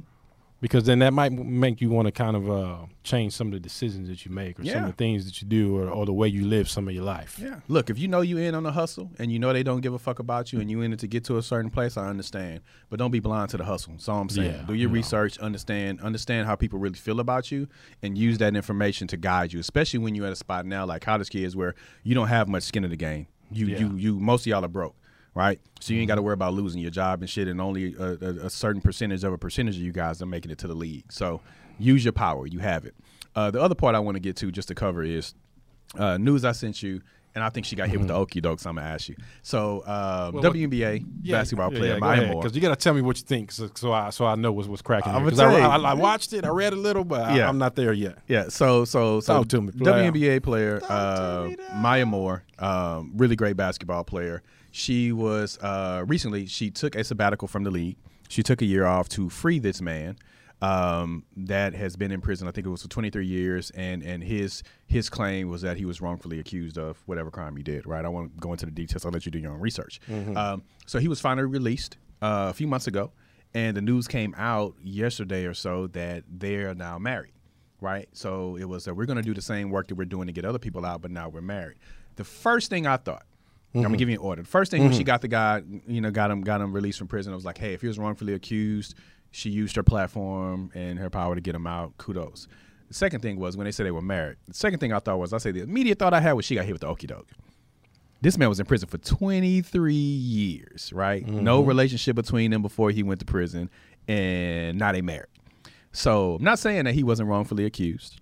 Because then that might make you want to kind of uh, change some of the decisions that you make, or some of the things that you do, or, or the way you live some of your life. Yeah. Look, if you know you in on the hustle and you know they don't give a fuck about you and you in it to get to a certain place, I understand. But don't be blind to the hustle. That's all I'm saying. Yeah, Do your no. research, understand, understand how people really feel about you, and use that information to guide you. Especially when you're at a spot now like college kids where you don't have much skin in the game. You Yeah. you you most of y'all are broke. Right, so you ain't got to worry about losing your job and shit, and only a, a, a certain percentage of a percentage of you guys are making it to the league. So use your power, you have it. Uh, the other part I want to get to just to cover is uh, news I sent you, and I think she got hit with the okey doke. So I'm gonna ask you. So uh, Well, what- WNBA basketball player Maya Maya Moore. Moore. Because you got to tell me what you think, so, so I so I know what's what's cracking. I'ma here. 'Cause I. I, I watched it, I read a little, but I, Yeah. I'm not there yet. Yeah, so so so Talk to me, player. WNBA player uh, Maya Moore, um, really great basketball player. She was uh, recently she took a sabbatical from the league. She took a year off to free this man um, that has been in prison. I think it was for 23 years, and and his his claim was that he was wrongfully accused of whatever crime he did. Right? I won't go into the details. I'll let you do your own research. Um, so he was finally released uh, a few months ago, and the news came out yesterday or so that they're now married right? So it was that we're going to do the same work that we're doing to get other people out, but now we're married. The first thing I thought, I'm gonna mm-hmm. give you an order. The first thing when she mm-hmm. got the guy, you know, got him got him released from prison, I was like, hey, if he was wrongfully accused, she used her platform and her power to get him out. Kudos. The second thing was when they said they were married. The second thing I thought was I say the immediate thought I had was she got hit with the okie doke. This man was in prison for 23 years, right? No mm-hmm. relationship between them before he went to prison, and now they married. So I'm not saying that he wasn't wrongfully accused,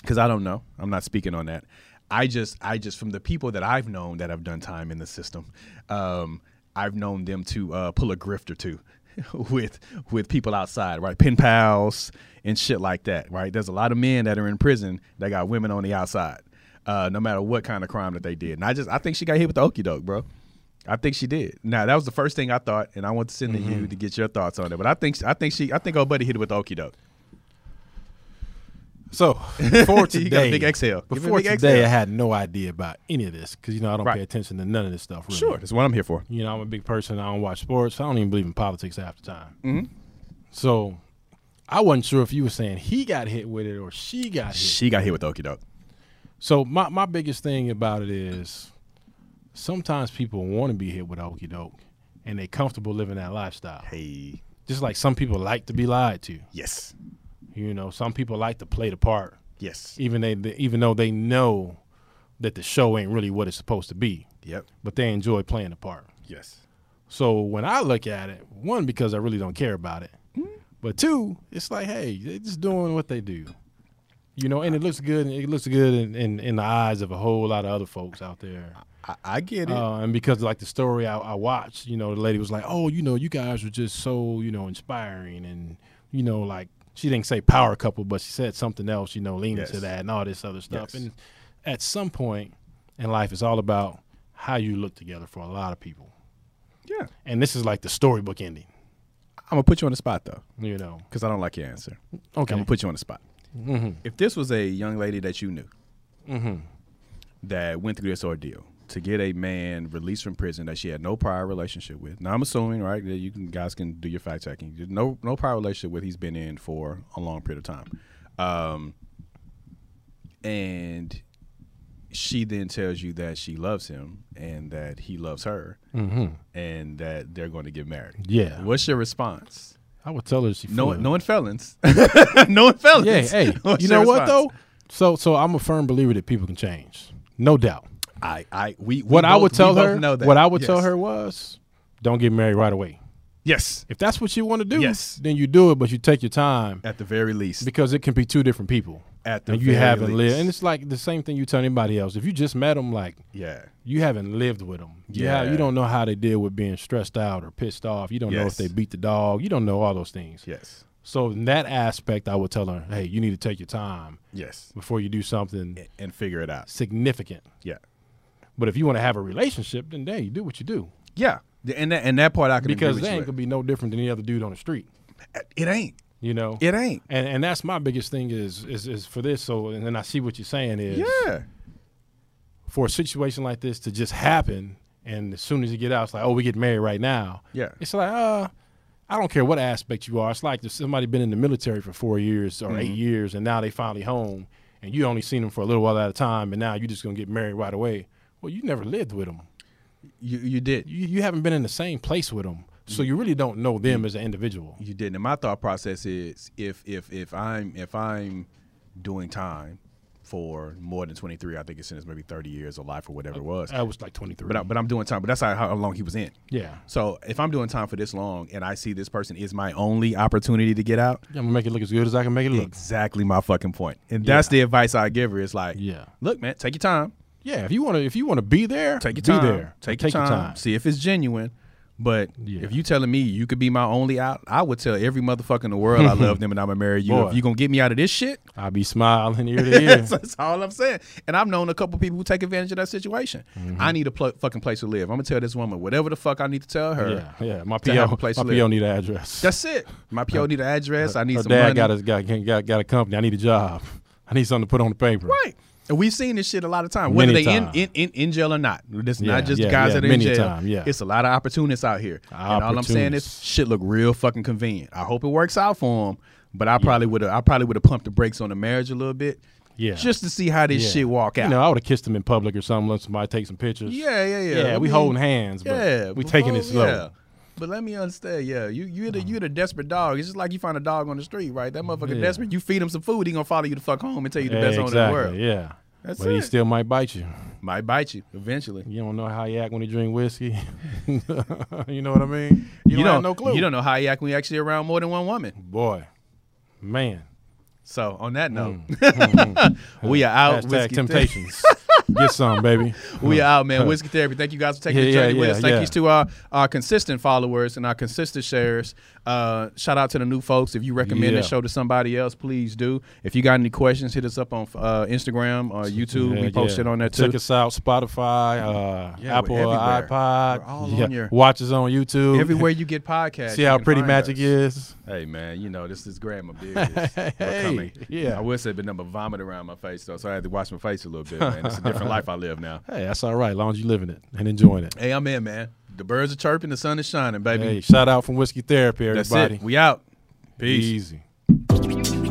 because I don't know. I'm not speaking on that. I just, I just from the people that I've known that have done time in the system, um, I've known them to uh, pull a grift or two with with people outside, right? Pen pals and shit like that, right? There's a lot of men that are in prison that got women on the outside, uh, no matter what kind of crime that they did. And I just, I think she got hit with the okey doke, bro. I think she did. Now that was the first thing I thought, and I want to send to you to get your thoughts on it. But I think, I think she, I think old buddy hit it with the okey doke. So before You got a today, big exhale. Give me a Before big today, exhale. I had no idea about any of this because you know I don't Right. pay attention to none of this stuff. Really. Sure, that's what I'm here for. You know, I'm a big person. I don't watch sports. I don't even believe in politics half the time. Mhm. So I wasn't sure if you were saying he got hit with it or she got hit. She got hit with okey doke. So my my biggest thing about it is sometimes people want to be hit with okey doke, and they comfortable living that lifestyle. Hey, Just like some people like to be lied to. yes, You know, some people like to play the part, yes, even they even though they know that the show ain't really what it's supposed to be, yep, but they enjoy playing the part. yes. So when I look at it, one because I really don't care about it, but two, it's like, hey, they're just doing what they do, you know, and it looks good. It looks good in, in, in the eyes of a whole lot of other folks out there. I, I get it. Uh, and because like the story I, I watched, you know, the lady was like, "Oh, you know, you guys were just so, you know, inspiring," and you know, like she didn't say power couple, but she said something else, you know, leaning Yes. to that and all this other stuff. Yes. And at some point in life, it's all about how you look together for a lot of people. yeah, And this is like the storybook ending, I'm gonna put you on the spot though, you know. because I don't like your answer. Okay. I'm gonna put you on the spot. mm-hmm. If this was a young lady that you knew Mm-hmm. that went through this ordeal to get a man released from prison that she had no prior relationship with. Now I'm assuming, right, that you can guys can do your fact checking. No no prior relationship with he's been in for a long period of time. Um and she then tells you that she loves him and that he loves her Mm-hmm. and that they're going to get married. Yeah. What's your response? I would tell her she No, feel- knowing felons. no one felons. Yeah, hey, What's you know what though? So so I'm a firm believer that people can change. No doubt. I, I, we, we what I both- would tell her, know that. what I would tell her was, don't get married right away. Yes, If that's what you want to do, Yes. then you do it, but you take your time at the very least. because it can be two different people. At the and you haven't lived, and it's like the same thing you tell anybody else. If you just met them, like Yeah. you haven't lived with them, yeah, Yeah. you don't know how they deal with being stressed out or pissed off. You don't know if they beat the dog. You don't know all those things. Yes. So in that aspect, I would tell her, hey, you need to take your time Yes. before you do something And figure it out. significant. Yeah. But if you want to have a relationship, then hey, you do what you do Yeah. And that, and that part I can be. because agree with ain't gonna be no different than any other dude on the street. It ain't. You know, It ain't. and and that's my biggest thing is is is for this. So and then I see what you're saying is Yeah. for a situation like this to just happen, and as soon as you get out, it's like, oh, we get married right now. Yeah. It's like, uh, I don't care what aspect you are. It's like if somebody been in the military for four years or eight Mhm. years, and now they finally home, and you only seen them for a little while at a time, and now you're just gonna get married right away. Well, you never lived with them. You you did. You you haven't been in the same place with them, so you really don't know them as an individual. You didn't. And my thought process is if if if I'm if I'm doing time for more than 23, I think it's since maybe 30 years of life or whatever it was. I was like 23. But I, but I'm doing time. But that's how, how long he was in. yeah, So if I'm doing time for this long and I see this person is my only opportunity to get out, I'm gonna make it look as good as I can make it look. exactly my fucking point. And that's Yeah. the advice I give her. It's like, Yeah, look, man, take your time. Yeah. If you wanna, if you wanna be there, Take your be time. there. Take, your, time. See if it's genuine. But Yeah. if you telling me you could be my only out, I would tell every motherfucker in the world I love them and I'm gonna marry you. Boy. If you gonna get me out of this shit, I'll be smiling ear to ear. that's, that's all I'm saying. And I've known a couple people who take advantage of that situation. Mm-hmm. I need a pl- fucking place to live. I'm gonna tell this woman whatever the fuck I need to tell her. yeah, yeah. My PO, place my to PO live. need an address. That's it. My PO need an address. I need Her some dad money. got a got, got got a company. I need a job. I need something to put on the paper. Right. And we've seen this shit a lot of time, whether Many they in, time. in, in, in jail or not. It's Yeah, not just yeah, guys yeah, that are in jail. time, yeah. It's a lot of opportunists out here. And all I'm saying is shit look real fucking convenient. I hope it works out for them. But I probably would have I probably would have pumped the brakes on the marriage a little bit. Yeah. Just to see how this shit walk out. You know, I would have kissed him in public or something. Let somebody take some pictures. yeah, yeah, yeah. yeah. I we holding hands, but Yeah. we taking it slow. yeah. But let me understand, yeah. You you're the you're the desperate dog. It's just like you find a dog on the street, right? That motherfucker Yeah. desperate. You feed him some food, he gonna follow you the fuck home and tell you the Yeah, best owner in the world. Yeah. That's but he still might bite you. Might bite you eventually. You don't know how he act when he drink whiskey. you know what I mean? You, You don't, don't have no clue. You don't know how you act when you actually around more than one woman. Boy, man. So on that note, Mm. we are out. Hashtag temptations. Get some, baby. we out, man. Whiskey therapy. Thank you guys for taking Yeah, the journey yeah, with yeah, us. Thank you to our, our consistent followers and our consistent shares. Uh, shout out to the new folks. If you recommend this show to somebody else, please do. If you got any questions, hit us up on uh, Instagram or YouTube. We post it on there too. Check us out, Spotify, uh, Apple, iPod. We're all on your- Watch us on YouTube. Everywhere you get podcasts. See how pretty magic us. is. Hey man, you know this is grandma business. Hey, We're coming. yeah. I would say been number vomit around my face though, so I had to wash my face a little bit. Man, it's a different life I live now. Hey, that's all right. As long as you living it and enjoying it. Hey, I'm in, man. The birds are chirping, the sun is shining, baby. Hey, shout out from Whiskey Therapy, That's everybody. it. We out. Peace. Easy.